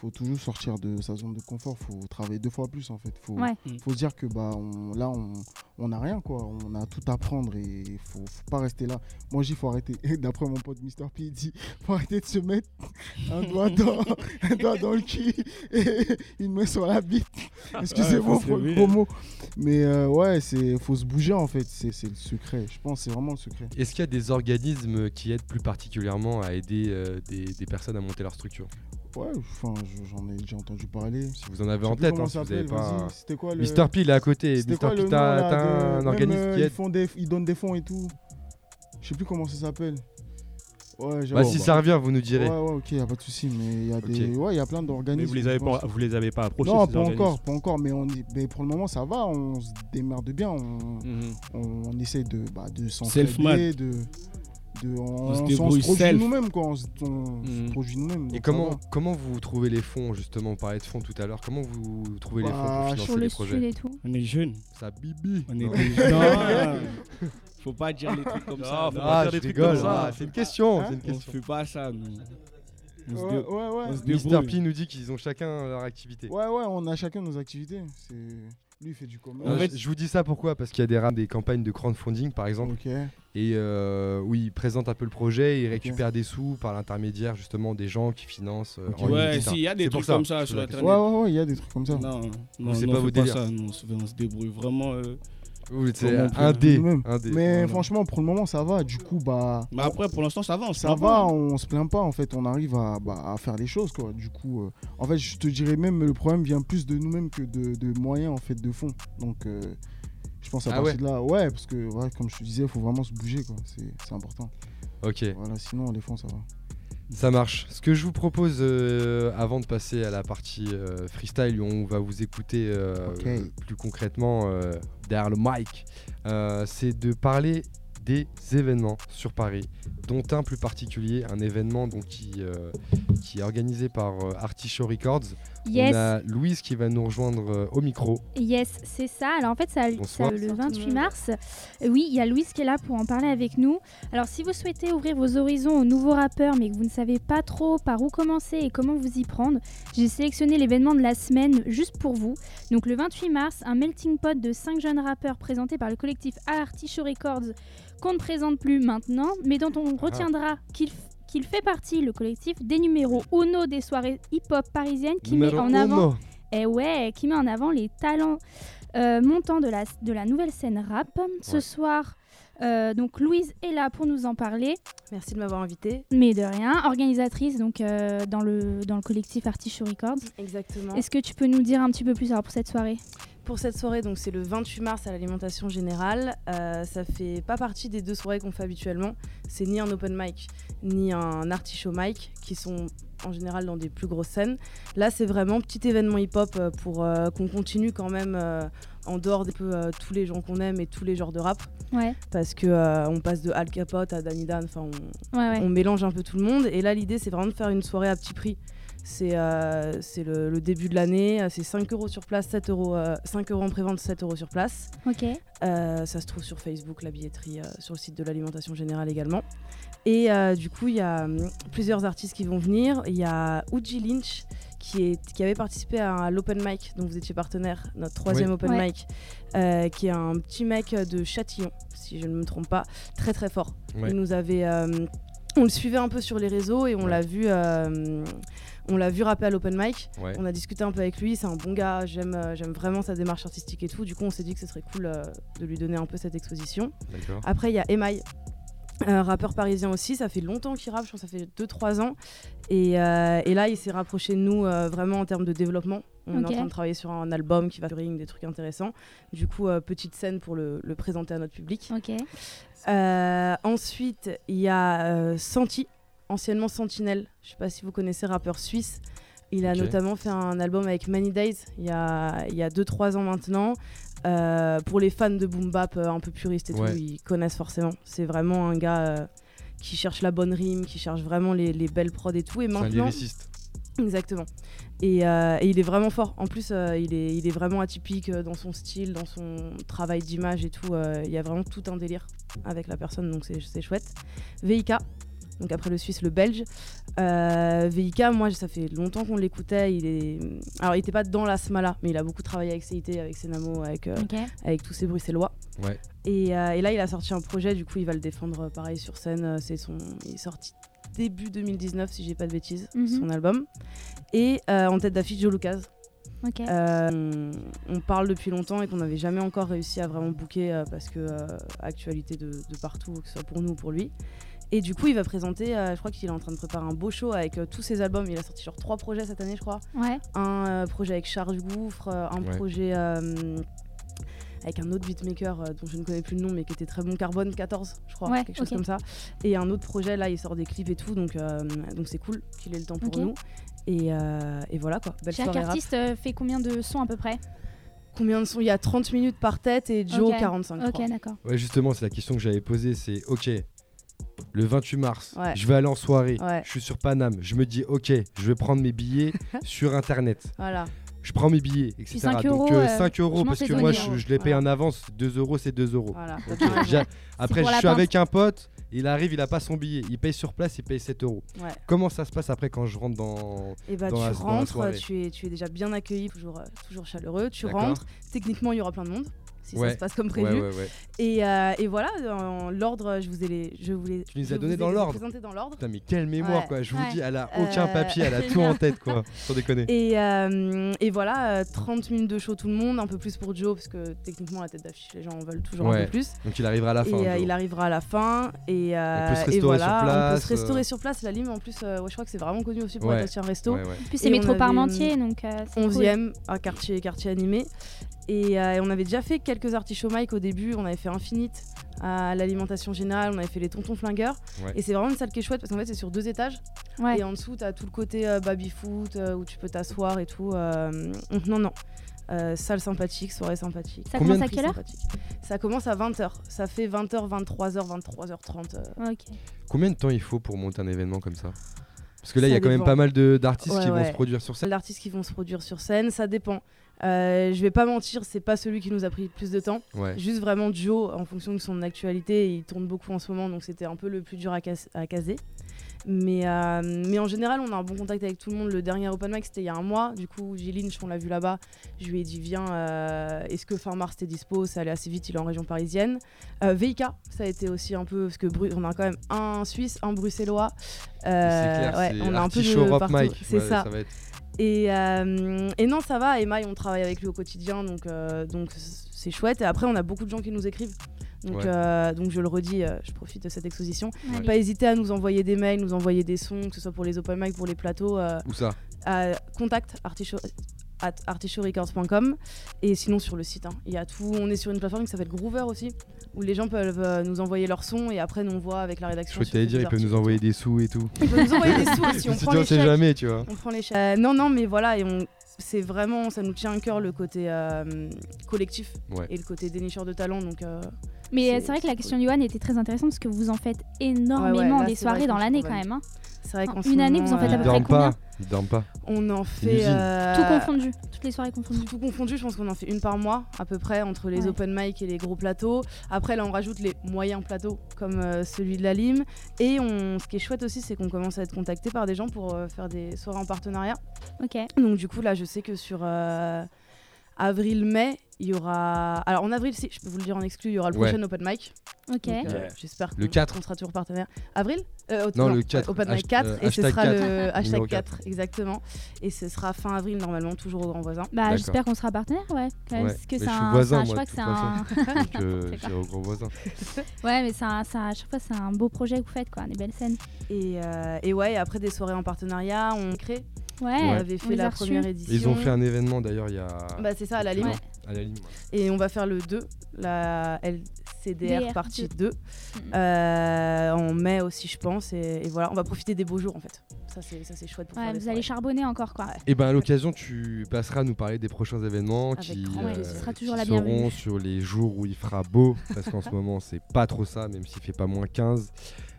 Faut toujours sortir de sa zone de confort. faut travailler deux fois plus en fait. faut, Ouais. faut se dire que bah, on, là, on on n'a rien quoi. On a tout à prendre et il faut, faut pas rester là. Moi, j'y faut arrêter. D'après mon pote Mr. P, il dit faut arrêter de se mettre un doigt dans, un doigt dans le cul et une main sur la bite. Excusez-moi pour le gros mot. Mais euh, ouais, c'est faut se bouger en fait. C'est le secret. Je pense que c'est vraiment le secret. Est-ce qu'il y a des organismes qui aident plus particulièrement à aider euh, des, des personnes à monter leur structure? Ouais, enfin, je- j'en ai déjà entendu parler. Si vous en avez en tête, hein, si vous avez pas. C'était quoi le. Mister P, il est à côté. Mister P, t'as de- un même, organisme euh, qui ils, aide font des... ils donnent des fonds et tout. Je sais plus comment ça s'appelle. Ouais, Bah, si bah. ça revient, vous nous direz. Ouais, ouais, ok, y a pas de souci, mais il y a des, ouais, y a plein Mais d'organismes. vous les avez pas, vous les avez pas approchés Non, ces pas organismes encore, pas encore, mais, on y- mais pour le moment ça va, on se démerde bien, on, on, on essaie de, bah, de Self-made. s'entraider, de, de, on, On se on débrouille nous-mêmes, quoi, on, se- on se Mhm. produit nous-mêmes. Et comment, comment vous trouvez les fonds, justement On parlait de fonds tout à l'heure. Comment vous trouvez les fonds Bah, pour Sur le les projets et tout. On est jeunes. Ça bibi. On est des- Non, faut pas dire les trucs comme Non, ça. faut non. pas Ah, faire je des trucs rigole. comme ça. c'est une question. Hein c'est une On se question. fait pas ça, nous. On se Ouais, ouais, ouais. on se Mister. P nous dit qu'ils ont chacun leur activité. Ouais, ouais, on a chacun nos activités. C'est... Lui, il fait du commerce. En fait- je- vous dis ça pourquoi? Parce qu'il y a des, des campagnes de crowdfunding par exemple, et euh, où ils présentent un peu le projet, ils récupèrent des sous par l'intermédiaire justement des gens qui financent. euh, Ok. en Ouais, etc. si, il y a des trucs ça, comme je ça sur la Internet. Ouais, ouais, ouais, il y a des trucs comme ça. Non, non, c'est non, pas vos ça. nous, on, se, on se débrouille vraiment. euh. Oui, c'est un dé. Mais Voilà. franchement, pour le moment, ça va. Du coup, bah. Mais après, pour l'instant, ça va. On se Ça plaint va, pas. on se plaint pas en fait, on arrive à, bah, à faire les choses quoi. Du coup, euh, en fait, je te dirais même le problème vient plus de nous-mêmes que de, de moyens en fait de fond. Donc, euh, je pense à Ah partir ouais de là, ouais, parce que ouais, comme je te disais, il faut vraiment se bouger quoi. C'est c'est important. Ok, Voilà, sinon les fonds ça va. Ça marche. Ce que je vous propose euh, avant de passer à la partie euh, freestyle où on va vous écouter euh, plus concrètement derrière le mic, c'est de parler des événements sur Paris, dont un plus particulier, un événement donc, qui, qui est organisé par Artichaut Records. Yes. On a Louise qui va nous rejoindre euh, au micro. Yes, c'est ça. Alors en fait, ça, ça, le Bonsoir tout le 28 monde. mars, euh, oui, il y a Louise qui est là pour en parler avec nous. Alors si vous souhaitez ouvrir vos horizons aux nouveaux rappeurs, mais que vous ne savez pas trop par où commencer et comment vous y prendre, j'ai sélectionné l'événement de la semaine juste pour vous. Donc le 28 mars, un melting pot de 5 jeunes rappeurs présentés par le collectif Artichaut Records qu'on ne présente plus maintenant, mais dont on retiendra qu'il f- qu'il fait partie, le collectif, des numéros uno des soirées hip-hop parisiennes qui met en avant et ouais, qui met en avant les talents euh, montants de la, de la nouvelle scène rap. Ce Ouais. soir, euh, donc Louise est là pour nous en parler, Merci de m'avoir invité. mais de rien, organisatrice donc euh, dans, le, dans le collectif Artichaut Records. Exactement. Est-ce que tu peux nous dire un petit peu plus alors, pour cette soirée? Pour cette soirée, donc c'est le 28 mars à l'alimentation générale. Euh, ça fait pas partie des deux soirées qu'on fait habituellement. C'est ni un open mic ni un artichaut mic qui sont en général dans des plus grosses scènes. Là, c'est vraiment petit événement hip-hop euh, pour euh, qu'on continue quand même euh, en dehors des peu euh, tous les gens qu'on aime et tous les genres de rap Ouais, parce que on passe de Al Capote à Danny Dan. Enfin, on, ouais, ouais. on mélange un peu tout le monde. Et là, l'idée, c'est vraiment de faire une soirée à petit prix. C'est le, le début de l'année, c'est 5 euros sur place, 7 euros, euh, 5 euros en prévente, 7 euros sur place. Ok, ça se trouve sur Facebook, la billetterie, sur le site de l'alimentation générale également. Et euh, du coup, il y a hum, plusieurs artistes qui vont venir. Il y a Uji Lynch qui, est, qui avait participé à l'Open Mic, dont vous étiez partenaire, notre troisième Oui. Open Ouais. Mic, euh, qui est un petit mec de Châtillon, si je ne me trompe pas, très très fort. Ouais. Il nous avait, euh, on le suivait un peu sur les réseaux et on Ouais. l'a vu, euh, on l'a vu rapper à l'Open Mic. Ouais. On a discuté un peu avec lui, c'est un bon gars, j'aime, euh, j'aime vraiment sa démarche artistique et tout. Du coup, on s'est dit que ce serait cool euh, de lui donner un peu cette exposition. D'accord. Après, il y a Email, un rappeur parisien aussi. Ça fait longtemps qu'il rappe, je pense que ça fait 2-3 ans. Et, euh, et là, il s'est rapproché de nous euh, vraiment en termes de développement. On est en train de travailler sur un album qui va faire des trucs intéressants. Du coup, euh, petite scène pour le, le présenter à notre public. Euh, ensuite, il y a euh, Santi, anciennement Sentinelle. Je sais pas si vous connaissez, rappeur suisse. Il a notamment fait un album avec Many Days il y a 2-3 ans maintenant. Euh, pour les fans de boom bap euh, un peu puristes et Ouais. tout, ils connaissent forcément. C'est vraiment un gars euh, qui cherche la bonne rime, qui cherche vraiment les, les belles prods et tout. Et un maintenant, lyriciste. Exactement. Et, et il est vraiment fort. En plus, il, est, il est vraiment atypique dans son style, dans son travail d'image et tout. Il y a vraiment tout un délire avec la personne, donc c'est c'est chouette. VIK, donc après le Suisse, le Belge. Euh, VIK, moi, ça fait longtemps qu'on l'écoutait. Il est... Alors, il n'était pas dans la Smala, mais il a beaucoup travaillé avec CIT, avec Senamo, avec, euh, avec tous ces bruxellois. Ouais. Et, euh, et là, il a sorti un projet, du coup, il va le défendre euh, pareil sur scène. C'est son... Il est sorti début 2019, si j'ai pas de bêtises, Mhm. son album. Et euh, en tête d'affiche, Joe Lucas. Euh, on, on parle depuis longtemps et qu'on n'avait jamais encore réussi à vraiment booker euh, parce que euh, actualité de, de partout, que ce soit pour nous ou pour lui. Et du coup, il va présenter, euh, je crois qu'il est en train de préparer un beau show avec euh, tous ses albums. Il a sorti genre trois projets cette année, je crois. Ouais, Un euh, projet avec Charles Gouffre, euh, un Ouais. projet euh, avec un autre beatmaker euh, dont je ne connais plus le nom mais qui était très bon, Carbone 14, je crois, Ouais, quelque chose comme ça. Et un autre projet, là, il sort des clips et tout, donc euh, donc c'est cool qu'il ait le temps pour Ok. nous. Et, euh, et voilà quoi, belle chaque rap. artiste fait combien de sons à peu près? Combien de sons? Il y a 30 minutes par tête et Joe Ok. 45. je Ok, d'accord. Ouais, justement, c'est la question que j'avais posée. C'est OK, le 28 mars, Ouais. je vais aller en soirée. Ouais. Je suis sur Paname. Je me dis OK, je vais prendre mes billets sur Internet. Voilà. Je prends mes billets, etc. 5 Donc euros, euh, euh, 5 euros parce que moi je, hein. je les paye Voilà. en avance. 2 euros, c'est 2 euros. voilà. J'ai- Après, je suis pinte. avec un pote, il arrive, il a pas son billet. Il paye sur place, il paye 7 euros. Ouais. Comment ça se passe après quand je rentre dans. Et bah Dans tu la- dans la rentres, tu es, tu es déjà bien accueilli, toujours, euh, toujours chaleureux. Tu rentres. Techniquement, il y aura plein de monde. Si Ouais. ça se passe comme prévu. ouais, ouais. Et, euh, et voilà, dans l'ordre, je vous ai les, je vous les, Tu nous je as vous donné ai dans les l'ordre. présentés dans l'ordre. Putain, mais quelle mémoire Ouais. quoi. Je vous Ouais. dis, elle a aucun Euh, papier, elle a tout en tête quoi. Sans déconner. Et, euh, et voilà, euh, 30 minutes de show tout le monde, un peu plus pour Joe, parce que techniquement, la tête d'affiche, les gens en veulent toujours un peu plus. Donc il arrivera à la fin. et euh, il arrivera à la fin. Et, euh, On peut se et restaurer voilà, sur on peut place, se restaurer euh. sur place. La Lime, en plus, euh, ouais, je crois que c'est vraiment connu aussi pour Ouais. être un resto. Ouais, ouais. En plus, c'est métro Parmentier, donc euh, c'est cool. 11e, un quartier, quartier animé. Et, euh, et on avait déjà fait quelques artichauts Mike au début. On avait fait Infinite à l'alimentation générale. On avait fait les tontons flingueurs. Ouais. Et c'est vraiment une salle qui est chouette parce qu'en fait, c'est sur deux étages. Ouais. Et en dessous, tu as tout le côté euh, baby-foot euh, où tu peux t'asseoir et tout. euh, non, non. Euh, salle sympathique, soirée sympathique. Ça Combien commence à quelle heure. Ça commence à 20h. Ça fait 20h, 23h, 23h30. euh. Ok. Combien de temps il faut pour monter un événement comme ça? Parce que là, il y a quand même pas mal d'artistes Ouais, qui vont se produire sur scène. D'artistes qui vont se produire sur scène, ça dépend. Euh, je vais pas mentir, c'est pas celui qui nous a pris le plus de temps. Ouais. Juste vraiment Joe, en fonction de son actualité, il tourne beaucoup en ce moment, donc c'était un peu le plus dur à, cas- à caser. Mais, euh, mais en général, on a un bon contact avec tout le monde. Le dernier open mic, c'était il y a un mois. Du coup, Géline, on l'a vu là-bas. Je lui ai dit, viens, euh, est-ce que fin mars, t'es dispo? Ça allait assez vite, il est en région parisienne. Euh, VIK, ça a été aussi un peu. Parce que Bru- on a quand même un Suisse, un Bruxellois. c'est clair, ouais, on a un peu de partout. C'est Ouais, ça. va être- Et, euh, et non, ça va. Email, on travaille avec lui au quotidien, donc euh, donc c'est chouette. Et après, on a beaucoup de gens qui nous écrivent. Donc, Ouais. euh, donc je le redis, euh, je profite de cette exposition. Allez. Pas hésiter à nous envoyer des mails, nous envoyer des sons, que ce soit pour les open mic, pour les plateaux, euh, Où ça? à contact artichaut- at et sinon sur le site. hein. Il y a tout. On est sur une plateforme qui s'appelle Groover aussi, où les gens peuvent euh, nous envoyer leurs sons et après nous on voit avec la Je rédaction. crois t'allais fait dire, ils peuvent nous envoyer des sous et tout. Ils peuvent nous envoyer des sous aussi. Je On prend les chèques. jamais, tu vois. On prend les chèques. Euh, non, non, mais voilà, et on, c'est vraiment, ça nous tient à cœur le côté euh, collectif Ouais. et le côté dénicheur de talent. Donc, euh, Mais C'est- vrai que la question de Yoann était très intéressante parce que vous en faites énormément Ouais, ouais, là, des soirées dans l'année quand même. même. hein. C'est vrai En qu'en une année, vous en faites à Ils peu euh, près dorment combien pas. Ils dorment pas. On en fait. euh, Tout confondu, toutes les soirées confondues. Tout confondu, je pense qu'on en fait une par mois à peu près entre les Ouais. open mic et les gros plateaux. Après là on rajoute les moyens plateaux comme euh, celui de la Lime. Et on, ce qui est chouette aussi c'est qu'on commence à être contacté par des gens pour euh, faire des soirées en partenariat. Ok. Donc du coup là je sais que sur euh, avril-mai il y aura... Alors en avril si je peux vous le dire en exclu il y aura le Ouais. prochain open mic. Ok. Donc, euh, Ouais. J'espère Le qu'on 4. qu'on sera toujours partenaire. Avril Euh, Non, le ouais, 4. Open Mic Hasht- 4 euh, et ce sera 4. le hashtag 4. 4 exactement. Et ce sera fin avril normalement toujours au Grand Voisin. Bah, D'accord. j'espère qu'on sera partenaire, ouais. parce que Mais c'est je suis un, voisin, c'est un- moi, je crois que c'est un. Donc, euh, au gros voisin. ouais, mais c'est un- c'est un- à chaque fois, c'est un beau projet que vous faites, quoi. Des belles scènes. Et, euh, et ouais, après des soirées en partenariat, on crée. Ouais, On avait fait la reçus. première édition. Ils ont fait un événement d'ailleurs il y a. Bah c'est ça à la Lime. temps. À la Lime. ouais. Et on va faire le 2, la LCDR DR partie 2. 2, euh, en mai aussi je pense. Et, et voilà, on va profiter des beaux jours en fait. Ça c'est ça, c'est chouette pour Ouais, faire vous allez charbonner encore, quoi. Et ben à l'occasion, tu passeras à nous parler des prochains événements Avec qui, grand plaisir. Ce sera qui toujours la seront bienvenue. sur les jours où il fera beau, parce qu'en ce moment c'est pas trop ça, même s'il fait pas moins 15.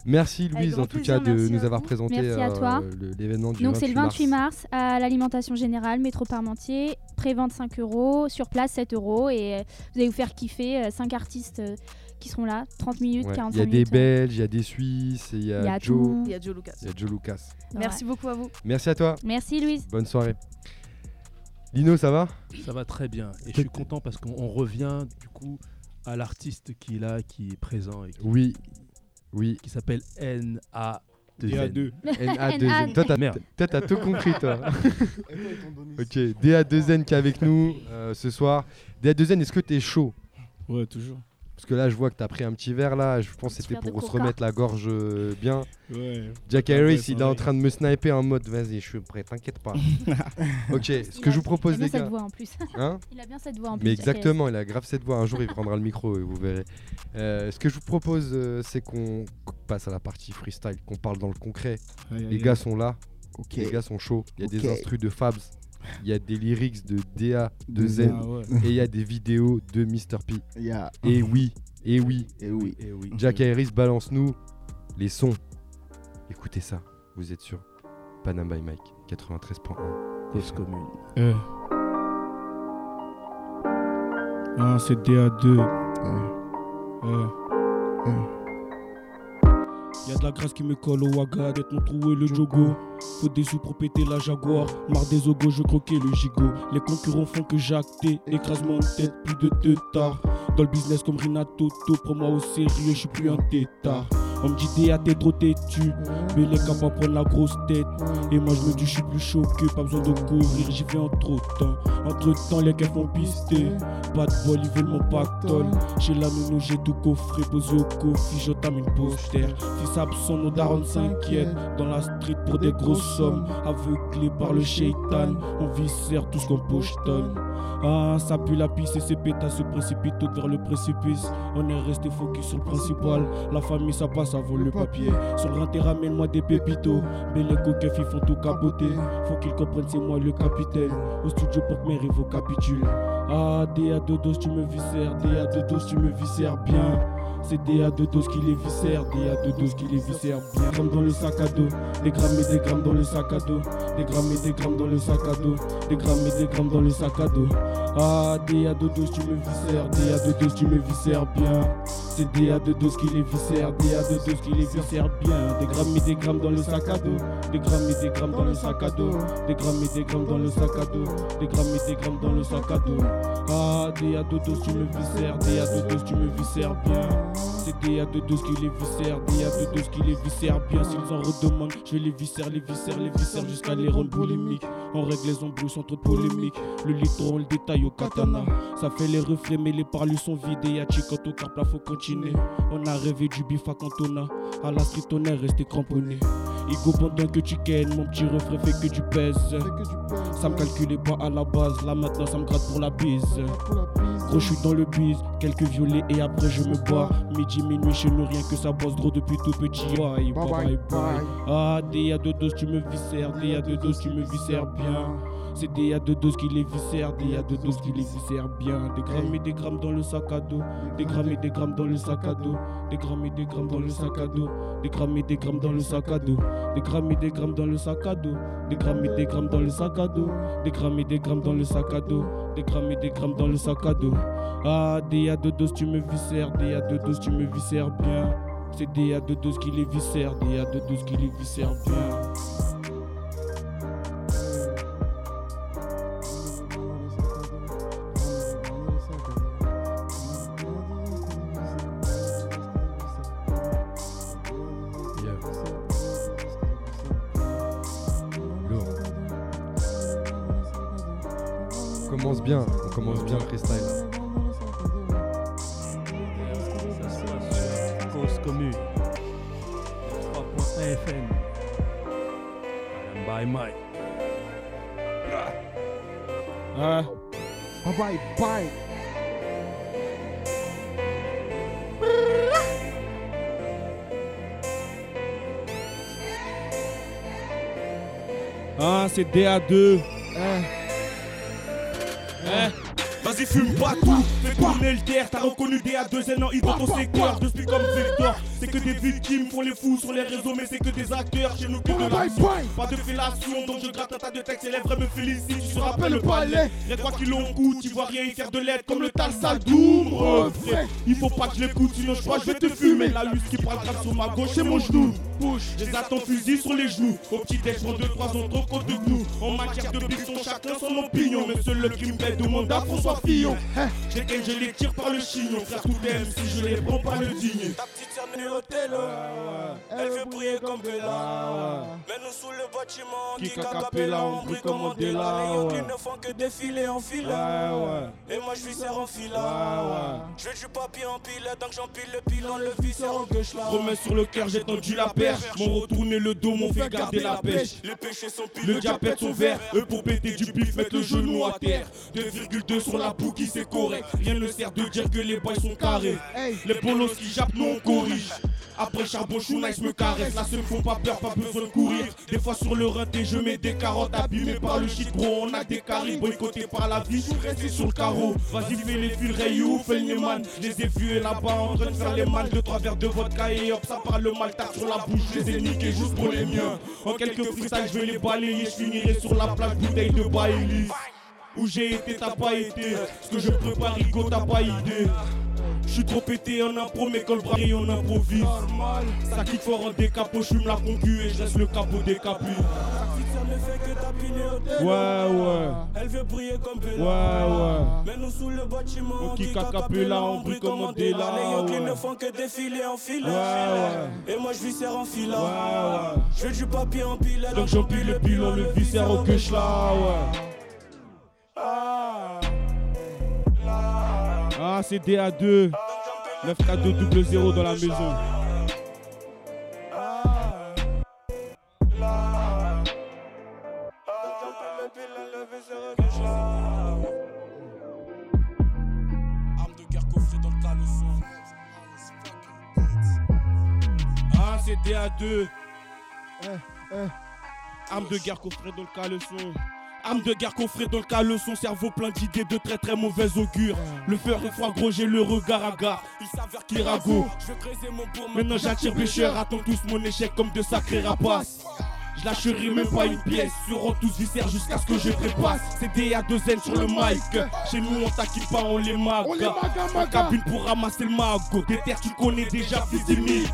Merci Louise en tout plaisir, cas de nous avoir présenté le- l'événement du Donc c'est le 28 mars. mars à l'alimentation générale, métro Parmentier, pré-vente 5 euros, sur place 7 euros et euh, vous allez vous faire kiffer 5 artistes euh, qui seront là, 30 minutes, Ouais. 45 Il y a des minutes. euh, Belges, il y a des Suisses, et il y Il y a, a Joe, tout. Il y a Joe Lucas. il y a Joe Lucas. Ouais. Merci beaucoup à vous. Merci à toi, Merci Louise. bonne soirée. Lino, ça va? Ça va très bien. Et je suis content parce qu'on on revient du coup à l'artiste qui est là, qui est présent et qui, Oui, oui. qui s'appelle NA. DA2. NA2N. Toi, t'as Merde. toi, t'as tout compris, toi. ok, DA2N qui est avec nous euh, ce soir. DA2N, est-ce que t'es chaud? Ouais, toujours. Parce que là, je vois que t'as pris un petit verre là. Je pense que c'était pour se coca. remettre la gorge euh, bien. Ouais. Jack Ah ouais, Harris, il est en train de me sniper en mode vas-y, je suis prêt, t'inquiète pas. ok, ce que a- je vous propose, il a les bien gars. cette voix en plus. Hein il a bien cette voix en plus. Mais exactement, il a grave cette voix. Un jour, il prendra le micro et vous verrez. Euh, ce que je vous propose, euh, c'est qu'on passe à la partie freestyle, qu'on parle dans le concret. Les gars sont là, les gars sont chauds. Il y a des instrus de Fabs, il y a des lyrics de DA, de Zen, Ah ouais. et il y a des vidéos de Mr. P. Et oui, et oui, Et oui. Et oui. Jack Harris, balance-nous les sons. Écoutez ça, vous êtes sur Panama by Mike 93.1. Cause commune. Euh. Ah, c'est DA2. Ouais. Euh. Y'a de la grâce qui me colle au waga, d'être mon trou et le jogo. Faut des sous pour péter la Jaguar. Marre des ogos, je croquais le gigot. Les concurrents font que j'actais. Écrasement de tête, plus de deux tard. Dans le business comme Rina Toto, prends-moi au sérieux, je suis plus un tétard. On me dit DA, t'es trop têtu. Mais les capables prendre la grosse tête. Et moi je me dis, je suis plus chaud que pas besoin de courir, j'y vais en trop temps. Entre temps, les gars font pister. Pas de bol, ils veulent mon pactole. Chez la nounou, j'ai tout coffré, posé au coffee, j'entame une poster. Fils absent, nos darons s'inquiètent. Dans la street pour des grosses sommes. Aveuglés par le shaitan, on viscère tout ce qu'on pochetonne. Ah, ça pue la pisse et ses pétasses se précipitent toutes vers le précipice. On est resté focus sur le principal. La famille, ça passe ça vole le papier. Sur le rinté, ramène-moi des pépitos. Mais les coquins font tout capoter. Faut qu'ils comprennent, c'est moi le capitaine. Au studio pour que mes rivaux capitulent. Ah, DA de doses, tu me viscères. DA de doses, tu me viscères bien. C'est DA de doses qui les viscèrent, DA de doses qui les viscèrent bien. Comme dans le sac à dos, des grammes et des grammes dans le sac à dos. Des grammes et des grammes dans le sac à dos. Des grammes et des grammes dans le sac à dos. Ah, DA de doses, tu me viscères. DA de doses, tu me viscères bien. C'est DA de doses qui les viscèrent. DA de doses qui les viscèrent bien. Des grammes et des grammes dans le sac à dos. Des grammes et des grammes dans le sac à dos. Des grammes et des grammes dans le sac à dos. Des grammes et des grammes dans le sac à dos. Ah, DA de doses, tu me viscères. DA de doses, tu me viscères bien. C'est DA de doses qui les viscèrent. DA de doses qui les viscèrent bien. S'ils en redemandent, je les viscères, les viscères, les viscères jusqu'à les rendre polémiques. On règle les embrouilles sans trop de polémique. Le litre, on le détaille au katana. Ça fait les reflets, mais les parlus sont vides. Et y'a quand au carpe, là faut continuer. On a rêvé du bif à Cantona. À la street, on est resté cramponné. Igo pendant que tu kennes, mon petit refrain fait que tu pèses. Ça me calculait pas à la base, là maintenant ça me gratte pour la bise. Gros, je suis dans le bise, quelques violets et après je me bats. Midi, minuit, chez nous, rien que ça bosse trop depuis tout petit. Bye, bye, bye, bye. Ah, DA de doses, tu me viscères, DA de doses, tu me viscères bien. C'est DA de doses qui les viscèrent, DA de doses qui les viscèrent bien. Des grammes et des grammes dans le sac à dos. Des grammes et des grammes dans le sac à dos. Des grammes et des grammes dans le sac à dos. Des grammes et des grammes dans le sac à dos. Des grammes et des grammes dans le sac à dos. Des grammes et des grammes dans le sac à dos. Des grammes et des grammes dans le sac à dos. Des grammes et des grammes dans le sac à dos. Ah, DA de doses, tu me viscères, DA de doses, tu me viscères bien. C'est DA de doses qui les viscèrent, DA de doses qui les viscèrent bien. Commence bien, on commence bien le freestyle. Cause commune. 3.1 FM. By Mike. Ah, Bye bye bye. ah c'est DA2. Fume pas tout, fais tourner le terre. T'as reconnu des A2N en dans ton secteur. Depuis comme Vector, c'est que des victimes font les fous sur les réseaux, mais c'est que des acteurs. Chez nous, que de. Pas de fellation, donc je gratte un tas de textes. Et les vrais me félicitent, tu te rappelles le palais. Les trois qui l'ont goût, tu vois rien y faire de l'aide comme le tal Saldoum. Refrain, il faut pas que je l'écoute, sinon je crois que je vais te fumer. La luce qui parle grave sur ma gauche, c'est mon genou. Push, les attends fusil sur les genoux. Au petit déj, deux, trois autres côte de nous. En matière de piston, chacun son opinion. Mais seul le crime fait demande à François Fillon. J'ai qu'un, je les tire par le chignon. Frère, tout aime si je les prends par le digne. Au elle veut briller comme Bella. Mais nous sous le bâtiment, Qui capella, on brille comme Mandela, Les qui ne font que défiler en file. Ouais, ouais. Et moi je suis serre en ouais. Je veux du papier en pile, donc j'empile le pilon, le viscère en gauche là. Remets sur le cœur, j'ai tendu la perche. M'ont retourné le dos, m'ont fait garder la pêche. Les péchés sont pile. Le diabète sont verts, eux pour péter du bif, mettre le genou à terre. 2,2 sur la bouquille, c'est correct. Rien ne sert de dire que les boys sont carrés. Les bolos qui jappent, nous on corrige. Après charbon, chou, nice me caresse. Là, se font pas peur, pas besoin de courir. Des fois sur le rinté, je mets des carottes abîmées par le shit, gros. On a des caries boycottés par la vie, resté sur le carreau. Vas-y, fais les fils, Rayou, fais le. Je les ai là-bas en train de faire les mal. Deux, trois verres de vodka et hop, ça parle mal. Tape sur la bouche, je les ai niqués juste pour les miens. En quelques freestyles, je vais les balayer. Je finirai sur la plage, bouteille de Bailey. Où j'ai été, t'as pas été. Ce que je prépare, Rico, t'as pas idée. Je suis trop pété en impro, mais quand le bras et on improvise. Ça kick fort en décapo, je la concu et je laisse le capot que tel. Ouais, ouais. Elle veut briller comme Bella. Ouais, ouais. Mais nous sous le bâtiment, On kick à capella, on brille comme Mandela, Les Yankees ne font que défiler en file. Ouais, ouais. Et moi je vis serre en file. Ouais, ouais. Je veux du papier en pile. Donc j'empile le pilon, le viscère au là, ouais. Ah, Ah, c'est DA2. 9K2 0 dans la maison. Arme de guerre coffrée dans le caleçon. DA2. Eh, eh. Arme de guerre coffrée dans le caleçon. Arme de guerre coffrée dans le caleçon. Cerveau plein d'idées de très très mauvais augure. Le feu est froid, gros, j'ai le regard à gare. Il s'avère qu'il ragot. Je vais creuser mon bourg. Maintenant j'attire pêcheur. Attends tous mon échec comme de sacrés rapaces. Je lâcherai même pas une pièce, seront tous viscères jusqu'à ce que je trépasse. C'est DA 2 N sur le mic. Chez nous on taquine pas, on les mague. On les maga, En maga. cabine pour ramasser le magot. Des terres tu connais déjà, fils d'immigre.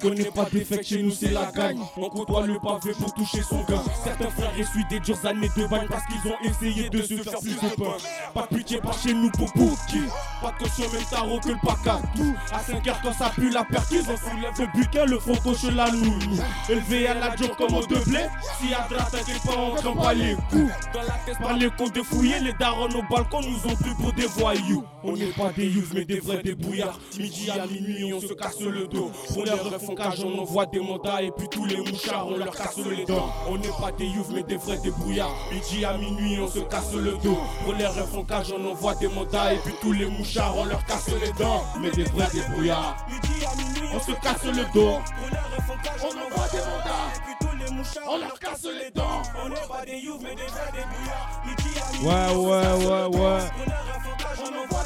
Connais pas d'effet, chez nous c'est la gagne. On côtoie le pavé pour toucher son gain. Certains frères essuient des dures années de bagne parce qu'ils ont essayé de se faire plus de pain. Pas de pitié par chez nous pour Bouki. Pas de caution, même tarot que le pacatou. À 5 heures quand ça pue la perquise, on soulève le buquin, le faux coche la nounou. Élevé à la joke comme au de blé. Si à droite, t'inquiète pas, on craint pas les coups. Dans la tête, par les cons défouillés, les darons au balcon nous ont pris pour des voyous. On n'est pas des youths, mais des vrais débrouillards. Midi à minuit, on se casse le dos. Pour on envoie des mandats et puis tous les mouchards, on leur casse les dents. On n'est pas des youths, mais des vrais débrouillards. Midi à minuit, on se casse le dos. Pour les refondage, on envoie des mandats et puis tous les mouchards, on leur casse les dents. Mais des vrais débrouillards. On se casse le dos. On envoie des mandats. On leur casse les dents. On n'est pas des youths, mais des vrais débrouillards. Ouais, ouais, ouais, ouais.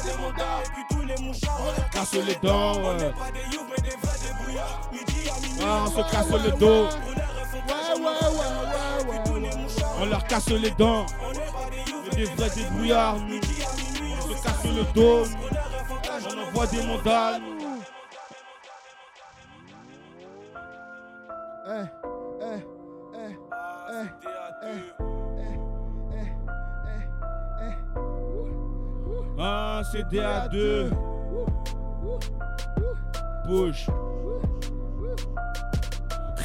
On des mandats et puis tous les mouchards, on leur casse les dents. Ouais. Pas des youths, mais des vrais débrouillards. Midi à minuit, Ah, on se casse le dos. On leur casse les dents. Mais des vrais débrouillards. On se casse le dos. On envoie des. Eh, eh, eh, eh, eh, eh, Ah, c'est DA2. Push.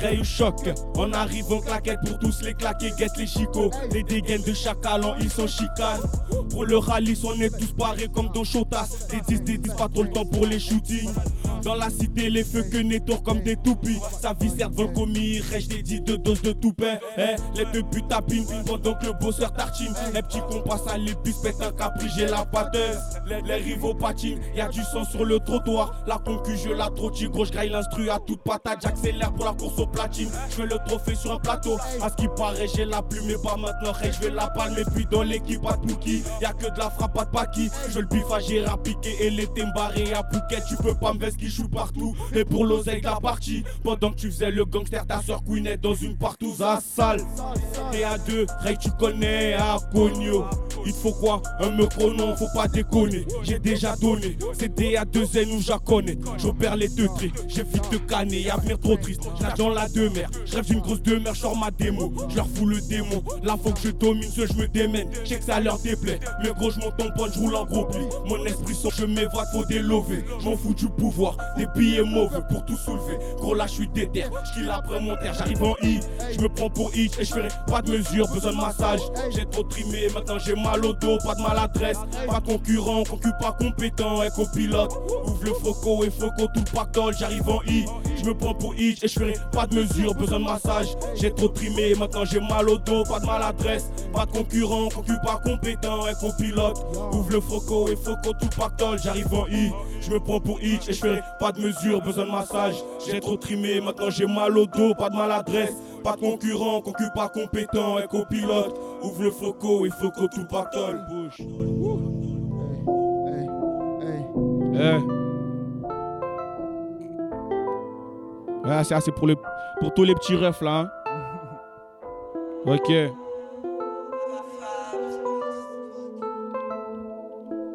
Ray choc, on arrive en claquette pour tous les claquer, guette les chicots. Les dégaines de allant, ils sont chicanes. Pour le rallye, on est tous parés comme dans Chotas. Des 10, des 10, pas trop le temps pour les shootings. Dans la cité, les feux que nettoient comme des toupies. Sa vie sert commis, rêche des 10 deux doses de tout pain. Eh, les deux buts tapinent pendant que le bosseur tartine. Les petits compas à l'épice, pète un capri, j'ai la pâteuse. Les, rivaux patinent, y a du sang sur le trottoir. La concu, je la trottine, gros, je l'instru à toute patate. J'accélère pour la course au platine. Je fais le trophée sur un plateau. À ce qui paraît, j'ai la plume, mais pas maintenant. Hey, je vais la palmer, puis dans l'équipe, pas de Pouki. Y a que de la frappe, de paki. Je le biffe à Gérard Piqué et les barré à Phuket. Tu peux pas me veste qui joue partout. Et pour l'oseille la partie, pendant que tu faisais le gangster, ta soeur Queen est dans une partouze à sale. Et à deux, Ray, tu connais à Cogno. Il faut quoi Un me non, faut pas déconner. J'ai déjà donné, c'est des à deux N où j'acconnais. J'opère les deux traits, j'évite de canner, avenir trop triste. J'nage dans la demeure, je rêve d'une grosse demeure, je ma démo. Je leur fous le démon, là faut que je domine, ce je me démène. Je que ça leur déplaît, mais gros, je en pointe, je roule en gros pli. Mon esprit sort, je m'évade, faut délover. J'm'en fous du pouvoir, des billets mauvais pour tout soulever. Gros, là, je suis déter, je après mon terre, j'arrive en I. Je me prends pour hit et je ferai pas de mesure, besoin de massage. J'ai trop trimé, maintenant j'ai pas de maladresse. Pas concurrent, concu pas compétent, et copilote. Ouvre le foco et foco tout le pactole, j'arrive en I. Je me prends pour hit et je ferai pas de mesure, besoin de massage. J'ai trop trimé, maintenant j'ai mal au dos, pas de maladresse. Pas de concurrent, concu pas compétent, et copilote. Ouvre le foco et foco tout le pactole, j'arrive en I. Je me prends pour hit et je ferai pas de mesure, besoin de massage. J'ai trop trimé, maintenant j'ai mal au dos, pas de maladresse. Pas de concurrent, concu pas compétent, et copilote. Ouvre le foco et foco tout le pactole. Push. Hey, ça c'est pour, les, pour tous les petits refs là. hein. Ok.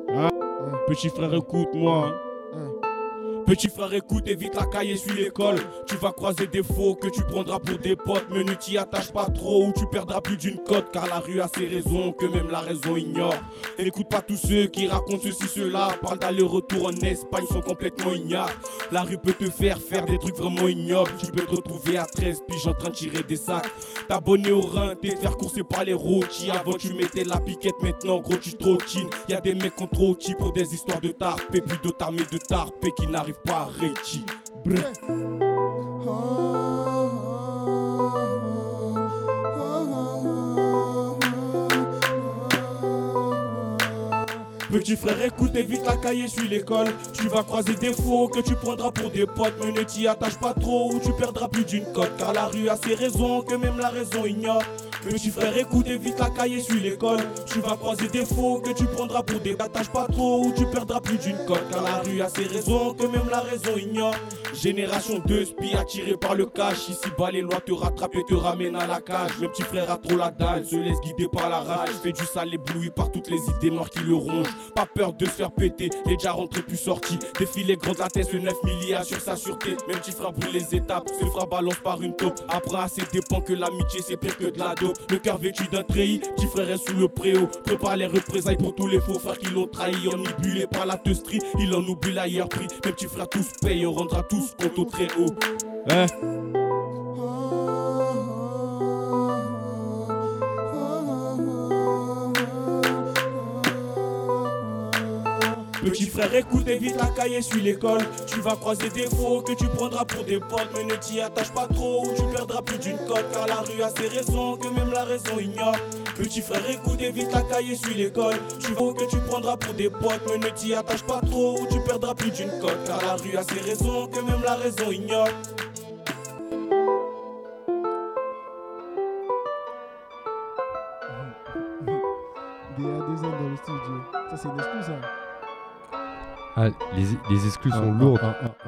Hein? Petit frère, écoute-moi. hein. Petit frère, écoute, évite la caille et suis l'école. Tu vas croiser des faux que tu prendras pour des potes. Mais ne t'y attache pas trop ou tu perdras plus d'une cote. Car la rue a ses raisons que même la raison ignore. N'écoute pas tous ceux qui racontent ceci, cela. Parlent d'aller-retour en Espagne, sont complètement ignares. La rue peut te faire faire des trucs vraiment ignobles. Tu peux te retrouver à 13 piges en train de tirer des sacs. T'abonner au rein, t'es faire courser par les rôtis. Avant tu mettais la piquette, maintenant gros tu trottines. Y'a des mecs trottis pour des histoires de tarpé. Puis d'autres armées de tarpé qui n'arrivent pas à réti. Petit frère, écoute, évite la cahier, suis l'école. Tu vas croiser des faux que tu prendras pour des potes, mais ne t'y attache pas trop ou tu perdras plus d'une cote. Car la rue a ses raisons que même la raison ignore. Petit frère, écoute, évite la cahier, suis l'école. Tu vas croiser des faux que tu prendras pour des t'attaches pas trop ou tu perdras plus d'une cote. Car la rue a ses raisons que même la raison ignore. Génération de spies attirés par le cash. Ici bas, les lois te rattrapent et te ramènent à la cage. Le petit frère a trop la dalle, se laisse guider par la rage. Fait du sale ébloui par toutes les idées noires qui le rongent. Pas peur de se faire péter, il est déjà rentré plus sorti. Défilé grande la tête, le 9 milliards sur sa sûreté. Même petit frère brûle les étapes, se fera balance par une taupe. Après, assez dépend que l'amitié c'est pire que de la dope. Le cœur vêtu d'un treillis, petit frère est sous le préau. Prépare les représailles pour tous les faux frères qui l'ont trahi. Ennibulé par la teustrie, il en oublie l'ailleurs prix. Mes petits frères tous payent, on rendra tous compte au très haut. Hein? Petit frère, écoute, évite la cahier, suis l'école. Tu vas croiser des faux que tu prendras pour des potes, mais ne t'y attache pas trop ou tu perdras plus d'une cote. Car la rue a ses raisons que même la raison ignore. Petit frère, écoute, évite la cahier, l'école. Tu vas que tu prendras pour des potes, mais ne t'y attache pas trop ou tu perdras plus d'une cote. Car la rue a ses raisons que même la raison ignore. Des A2Z dans le studio. Ça, c'est une excuse, ça. Ah, les, les exclus sont lourdes.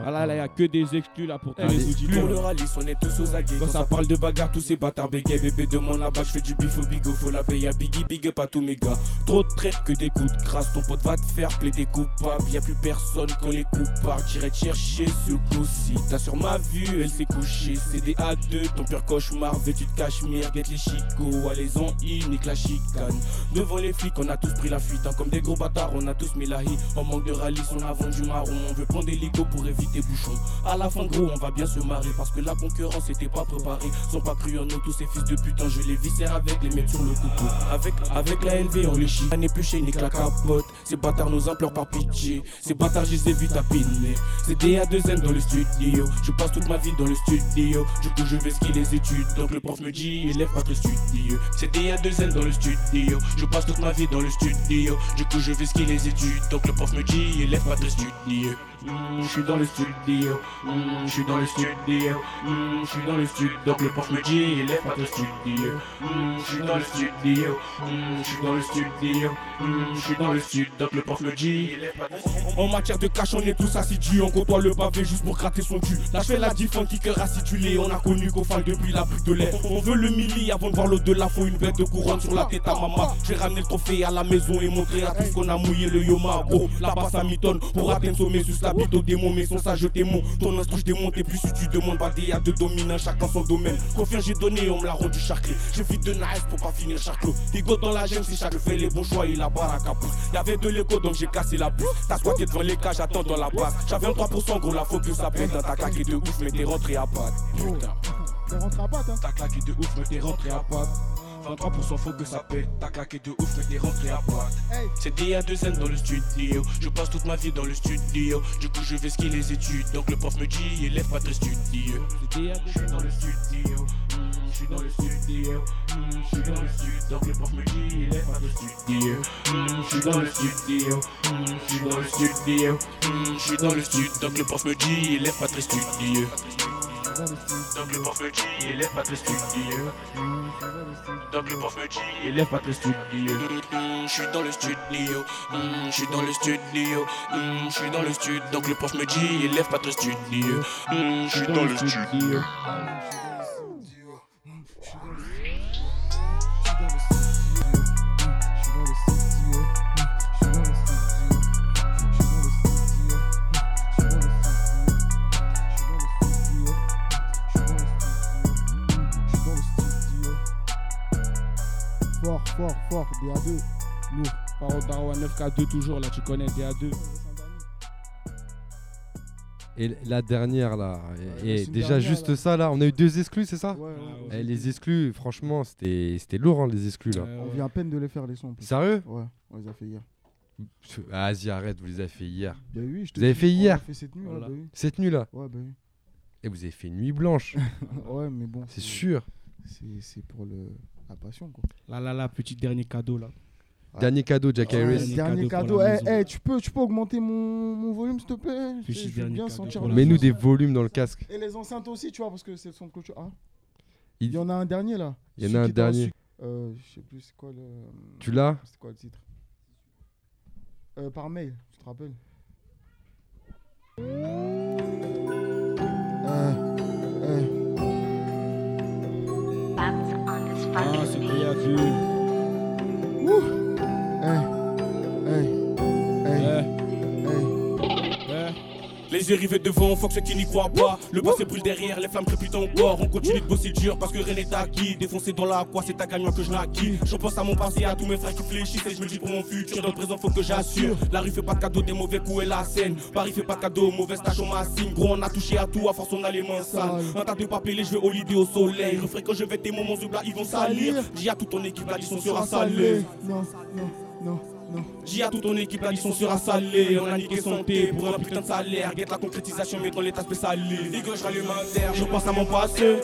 Ah là, là, y a que des exclus là pour tous Eh, les les auditeurs. Pour le rallye, on est tous aux aguets. Quand ça parle de bagarre, tous ces bâtards bégayent. Bébé demande là-bas, je fais du bif au bigo. Faut la payer à Biggie, big up à tous mes gars. Trop de traite que des coups de grâce. Ton pote va te faire plaider coupable. Y'a plus personne quand les coupards. J'irai te chercher ce coup-ci. T'as sur ma vue, elle s'est couchée. C'est des A2, ton pire cauchemar. Vêtu de cachemire, guette les chicots. Allez en in, nique la chicane. Devant les flics, on a tous pris la fuite. hein. Comme des gros bâtards, on a tous mis la hi. En manque de rallye, on a vendu marron. On veut prendre des ligos pour éviter bouchons. À la fin, gros, on va bien se marrer. Parce que la concurrence était pas préparée. Ils ont pas cru en nous, tous ces fils de putain. Je les viscère avec les mettre sur le couteau. Avec, avec la LV, on les chie. Plus chez nique la capote. Ces bâtards nous implorent par pitié. Ces bâtards, je les ai vus tapiner. C'est des A2N dans le studio. Je passe toute ma vie dans le studio. Du coup, je vais skier les études. Donc le prof me dit, élève pas très studieux. C'est des A2N dans le studio. Je passe toute ma vie dans le studio. Du coup, je vais skier les études. Donc le prof me dit, élève pas très studieux. Mm, Je suis dans le studio. Mm, Je suis dans le studio. Mm, Je suis dans le studio. Donc le prof me dit, élève pas très studio. Je suis dans le studio. Je suis dans le studio. Je suis dans le studio. Donc le prof me dit. En matière de cash, on est tous assidus. On côtoie le pavé juste pour gratter son cul. Là, je fais la diff en kicker acidulé. On a connu faille depuis la pluie de lait. On veut le milli avant de voir l'au-delà. Faut une bête de couronne sur la tête à maman. J'ai ramené le trophée à la maison et montré à tous qu'on a mouillé le yoma. Gros, là-bas ça mitonne. Pour atteindre sommet, sus la bite au démon. Mais sans ça, je démon. Ton instru, je démonte. Et plus si tu demandes, pas des de dominants, chacun son domaine. Confiance, j'ai donné, on me l'a rendu charclé. J'ai vite de nice pour pas finir charclo. Ego dans la gêne, si chaque fait les bons choix, il a baraka pousse. Y'avait de l'écho, donc j'ai cassé la pousse. T'as squatté devant les cages, j'attends dans la base. J'avais un 3%, gros, la faut que ça pète. T'as claqué de ouf, mais t'es rentré à patte. Putain. On rentre à patte, hein. T'as claqué de ouf, mais t'es rentré à patte. 23% faut que ça pète, t'as claqué de ouf, mais t'es rentré à. Hey. C'est des A2N dans le studio. Je passe toute ma vie dans le studio. Du coup, je vais skier les études. Donc le prof me dit, élève pas très studio. C'est Je suis dans le studio. Mm, Je suis dans le studio. Mm, Je suis dans le studio. Donc le prof me dit, élève pas très studio. Mm, Je suis dans le studio. Je suis dans le studio. Je suis dans le studio. Donc le prof me dit, élève pas très studio. Donc le prof me dit, élève pas très studio. Mm, je suis dans le studio. Donc le prof me dit, élève pas très studio. Je suis dans le studio, Mm, je suis dans le studio, Mm, je suis dans le studio. Donc le prof me dit, élève pas très studio. Mm, Je suis dans le studio. Fort, fort, fort, DA2, lourd. Paro Daro à 9K2 toujours là, tu connais DA2. Et la dernière là, et, et déjà dernière, juste là. ça là, on a eu deux exclus, c'est ça? Ouais, ouais, ouais. Eh, Les exclus, franchement, c'était c'était lourd hein, les exclus là. Euh, On vient à peine de les faire les sons. Sérieux? Ouais, on les a fait hier. Ah, Vas-y, arrête, vous les avez fait hier. Bah oui, je te Vous avez fait on hier a fait cette nuit, là, Voilà. bah oui. Cette nuit là Ouais, bah oui. Et vous avez fait une nuit blanche, Ouais, mais bon. c'est sûr. C'est c'est pour le... la passion, quoi. Là, là, là, petit dernier cadeau là. Dernier cadeau, Jack Harris. Dernier dernier cadeau Eh, eh, tu, peux, tu peux augmenter mon, mon volume, s'il te plaît? Je veux bien sentir Mets-nous des volumes dans le casque. Et les enceintes aussi, tu vois, parce que c'est le son de clôture. Ah, Il- y en a un dernier là. Il y en a un dernier. Euh, je sais plus, c'est quoi le. Tu l'as? C'est quoi le titre? Euh, Par mail, tu te rappelles? Euh, Ah, c'est créatif. hey, Les yeux rivés devant, fuck ceux qui n'y croient pas. Le passé brûle derrière, les flammes crépitent encore. On continue de bosser dur parce que rien n'est acquis. Défoncé dans la quoi, c'est à gagnant que je naquis. Je pense à mon passé, à tous mes frères qui fléchissent. Et je me dis pour mon futur, dans le présent, faut que j'assure. La rue fait pas de cadeau, des mauvais coups et la scène. Paris fait pas de cadeau, mauvaise tâche, on m'assigne. Gros, on a touché à tout, à force on a les mains sales. Un tas de papiers, je vais au lit au soleil. Refrais quand je vais tes moments là, ils vont salir. Dis à toute ton équipe, la licence sera salée. Non, non, non, à toute ton équipe, la licence sera salée. On a niqué santé pour un putain de salaire. Guette la concrétisation, mais dans l'état spécialisé. Un terre, je pense à mon passé.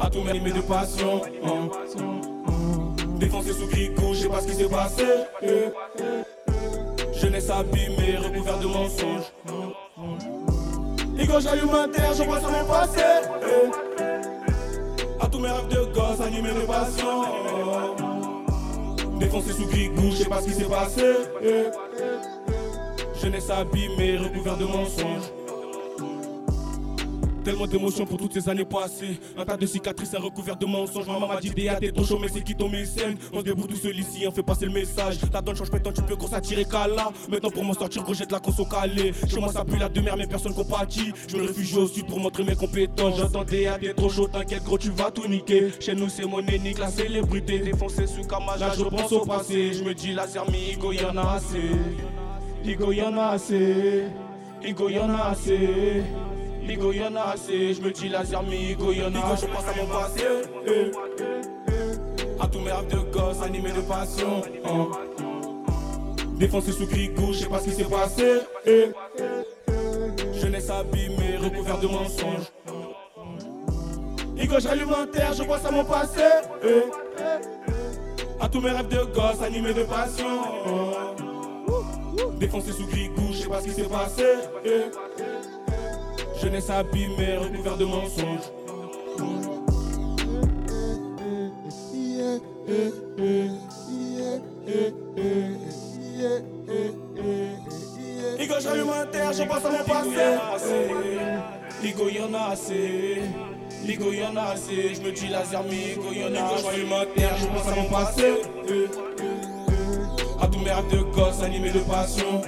À tous mes de passion. hein. Défoncé sous gricot, je sais pas ce qui s'est passé. eh. Jeunesse abîmée, recouvert de mensonges. J'allume un terre, je pense à mon passé. eh. À tous mes rêves de gosse, animés de passion. Défoncé sous grigou, je sais pas ce qui s'est passé. Jeunesse abîmée, recouvert de mensonges. Tellement d'émotions pour toutes ces années passées. Un tas de cicatrices, un recouvert de mensonges. Maman m'a dit DA, t'es trop chaud, mais c'est qui ton mécène? On se débrouille tout seul ici, on fait passer le message. La donne change maintenant, tu peux gros s'attirer qu'à là. Maintenant pour m'en sortir, gros, jette la conso calée. Chez moi, ça pue la demeure, mais personne compatit. Je me réfugie au sud pour montrer mes compétences. J'entends DA, t'es trop chaud, t'inquiète, gros, tu vas tout niquer. Chez nous, c'est mon énique, la célébrité. Défoncé sous Kamala, je pense au passé. Je me dis, la Zermi, Igo, y'en a assez. Igo, y'en a assez. Igo, y'en a assez. Y'en a assez. Je me dis, la Zermi, Igo, y'en a je pense à mon passé. eh. À tous mes rêves de gosse, animés de passion. hein. Défoncé sous grigou, je sais pas ce qui s'est passé. eh. Jeunesse abîmée, recouvert de mensonges. Igo, j'allume un terre, je pense à mon passé. eh. À tous mes rêves de gosse, animés de passion. Défoncé sous grigou, je sais pas ce qui s'est passé. Jeunesse abîmée, recouvert de mensonges. Igo, j'allume un terre, je pense à mon passé. Igo, y'en a assez. Igo, y'en a assez. Je me dis la Zermi, Igo, y'en a assez. J'allume un terre, je pense à mon passé. Mes rêves de gosse, animés de passion.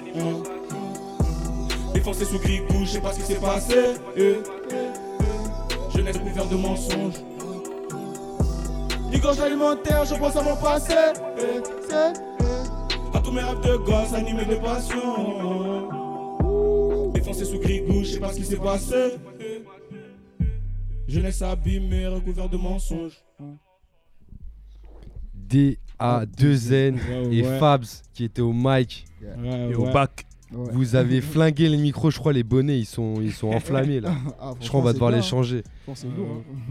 Défoncé sous grigou, je sais pas ce qui s'est passé. Jeunesse couvert de mensonges. Igo, j'allume un terre, je pense à mon passé. À tous mes rêves de gosse, animés de passion. Défoncé sous grigou, je sais pas ce qui s'est passé. Jeunesse abîmée, recouvert de mensonges. DA2N Ouais, et ouais. Fabs qui étaient au mic. Ouais, Et au bac. Ouais. Vous avez flingué les micros, je crois les bonnets ils sont, ils sont enflammés là. Ah, Je crois on va devoir les changer. hein.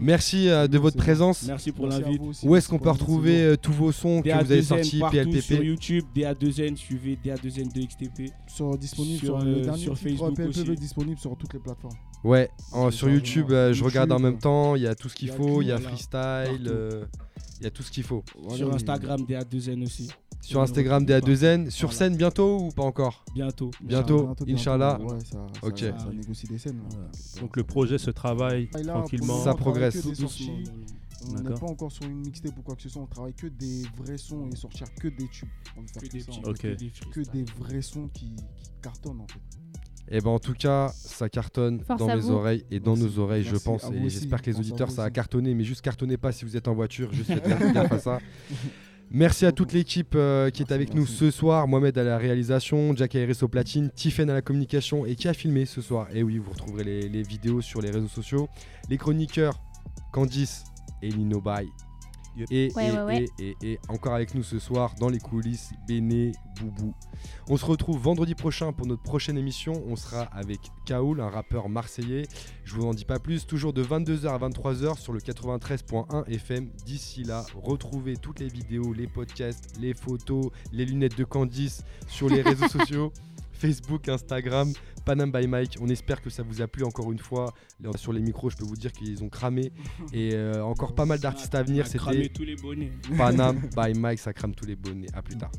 Merci euh, de votre présence. Merci pour l'invite. Où est-ce qu'on peut retrouver euh, tous vos sons que vous avez DA2N sortis, partout sur YouTube, DA2N, suivez DA2N de XTP. Sur, disponible Sur, sur, euh, le dernier sur Facebook aussi. disponible sur toutes les plateformes. Ouais, en- sur YouTube, euh, je regarde en même temps, il y a tout ce qu'il faut, il y a freestyle, euh, il y a tout ce qu'il faut. Sur Instagram, DA2N aussi. Sur Instagram, DA2N, sur Voilà. scène bientôt ou pas encore? Bientôt. Bientôt, Inch'Allah. Ouais, ça, ça, Ok. ça négocie des scènes. Voilà. Donc le projet se travaille là, tranquillement. Ça progresse. On n'est D'accord. pas encore sur une mixtape ou quoi que ce soit, on travaille que des vrais sons et sortir que des tubes. On veut faire Que que des ça, que des vrais sons qui, qui cartonnent en fait. Et ben en tout cas, ça cartonne Force dans mes vous. oreilles et dans Merci. nos oreilles, je pense. Et j'espère que les auditeurs, ça a cartonné. Mais juste cartonnez pas si vous êtes en voiture. Juste faites gaffe gaffe à ça. Merci à toute l'équipe euh, qui est Merci, avec nous ce soir. Mohamed à la réalisation, Jack Harris au platine, Tiffen à la communication et qui a filmé ce soir. Et oui, vous retrouverez les, les vidéos sur les réseaux sociaux. Les chroniqueurs, Candice et Lino Bay. Yep. Et, Ouais, et, ouais, ouais. et- et- et encore avec nous ce soir dans les coulisses, Béné, Boubou. On se retrouve vendredi prochain pour notre prochaine émission. On sera avec Kaoul, un rappeur marseillais. Je vous en dis pas plus. Toujours de 22h à 23h sur le 93.1 FM. D'ici là, retrouvez toutes les vidéos, les podcasts, les photos, les lunettes de Candice sur les réseaux sociaux. Facebook, Instagram, Panam by Mike. On espère que ça vous a plu encore une fois. Sur les micros, je peux vous dire qu'ils ont cramé. Et euh, encore pas mal d'artistes à venir. C'était tous les bonnets. Panam by Mike, ça crame tous les bonnets. À plus tard.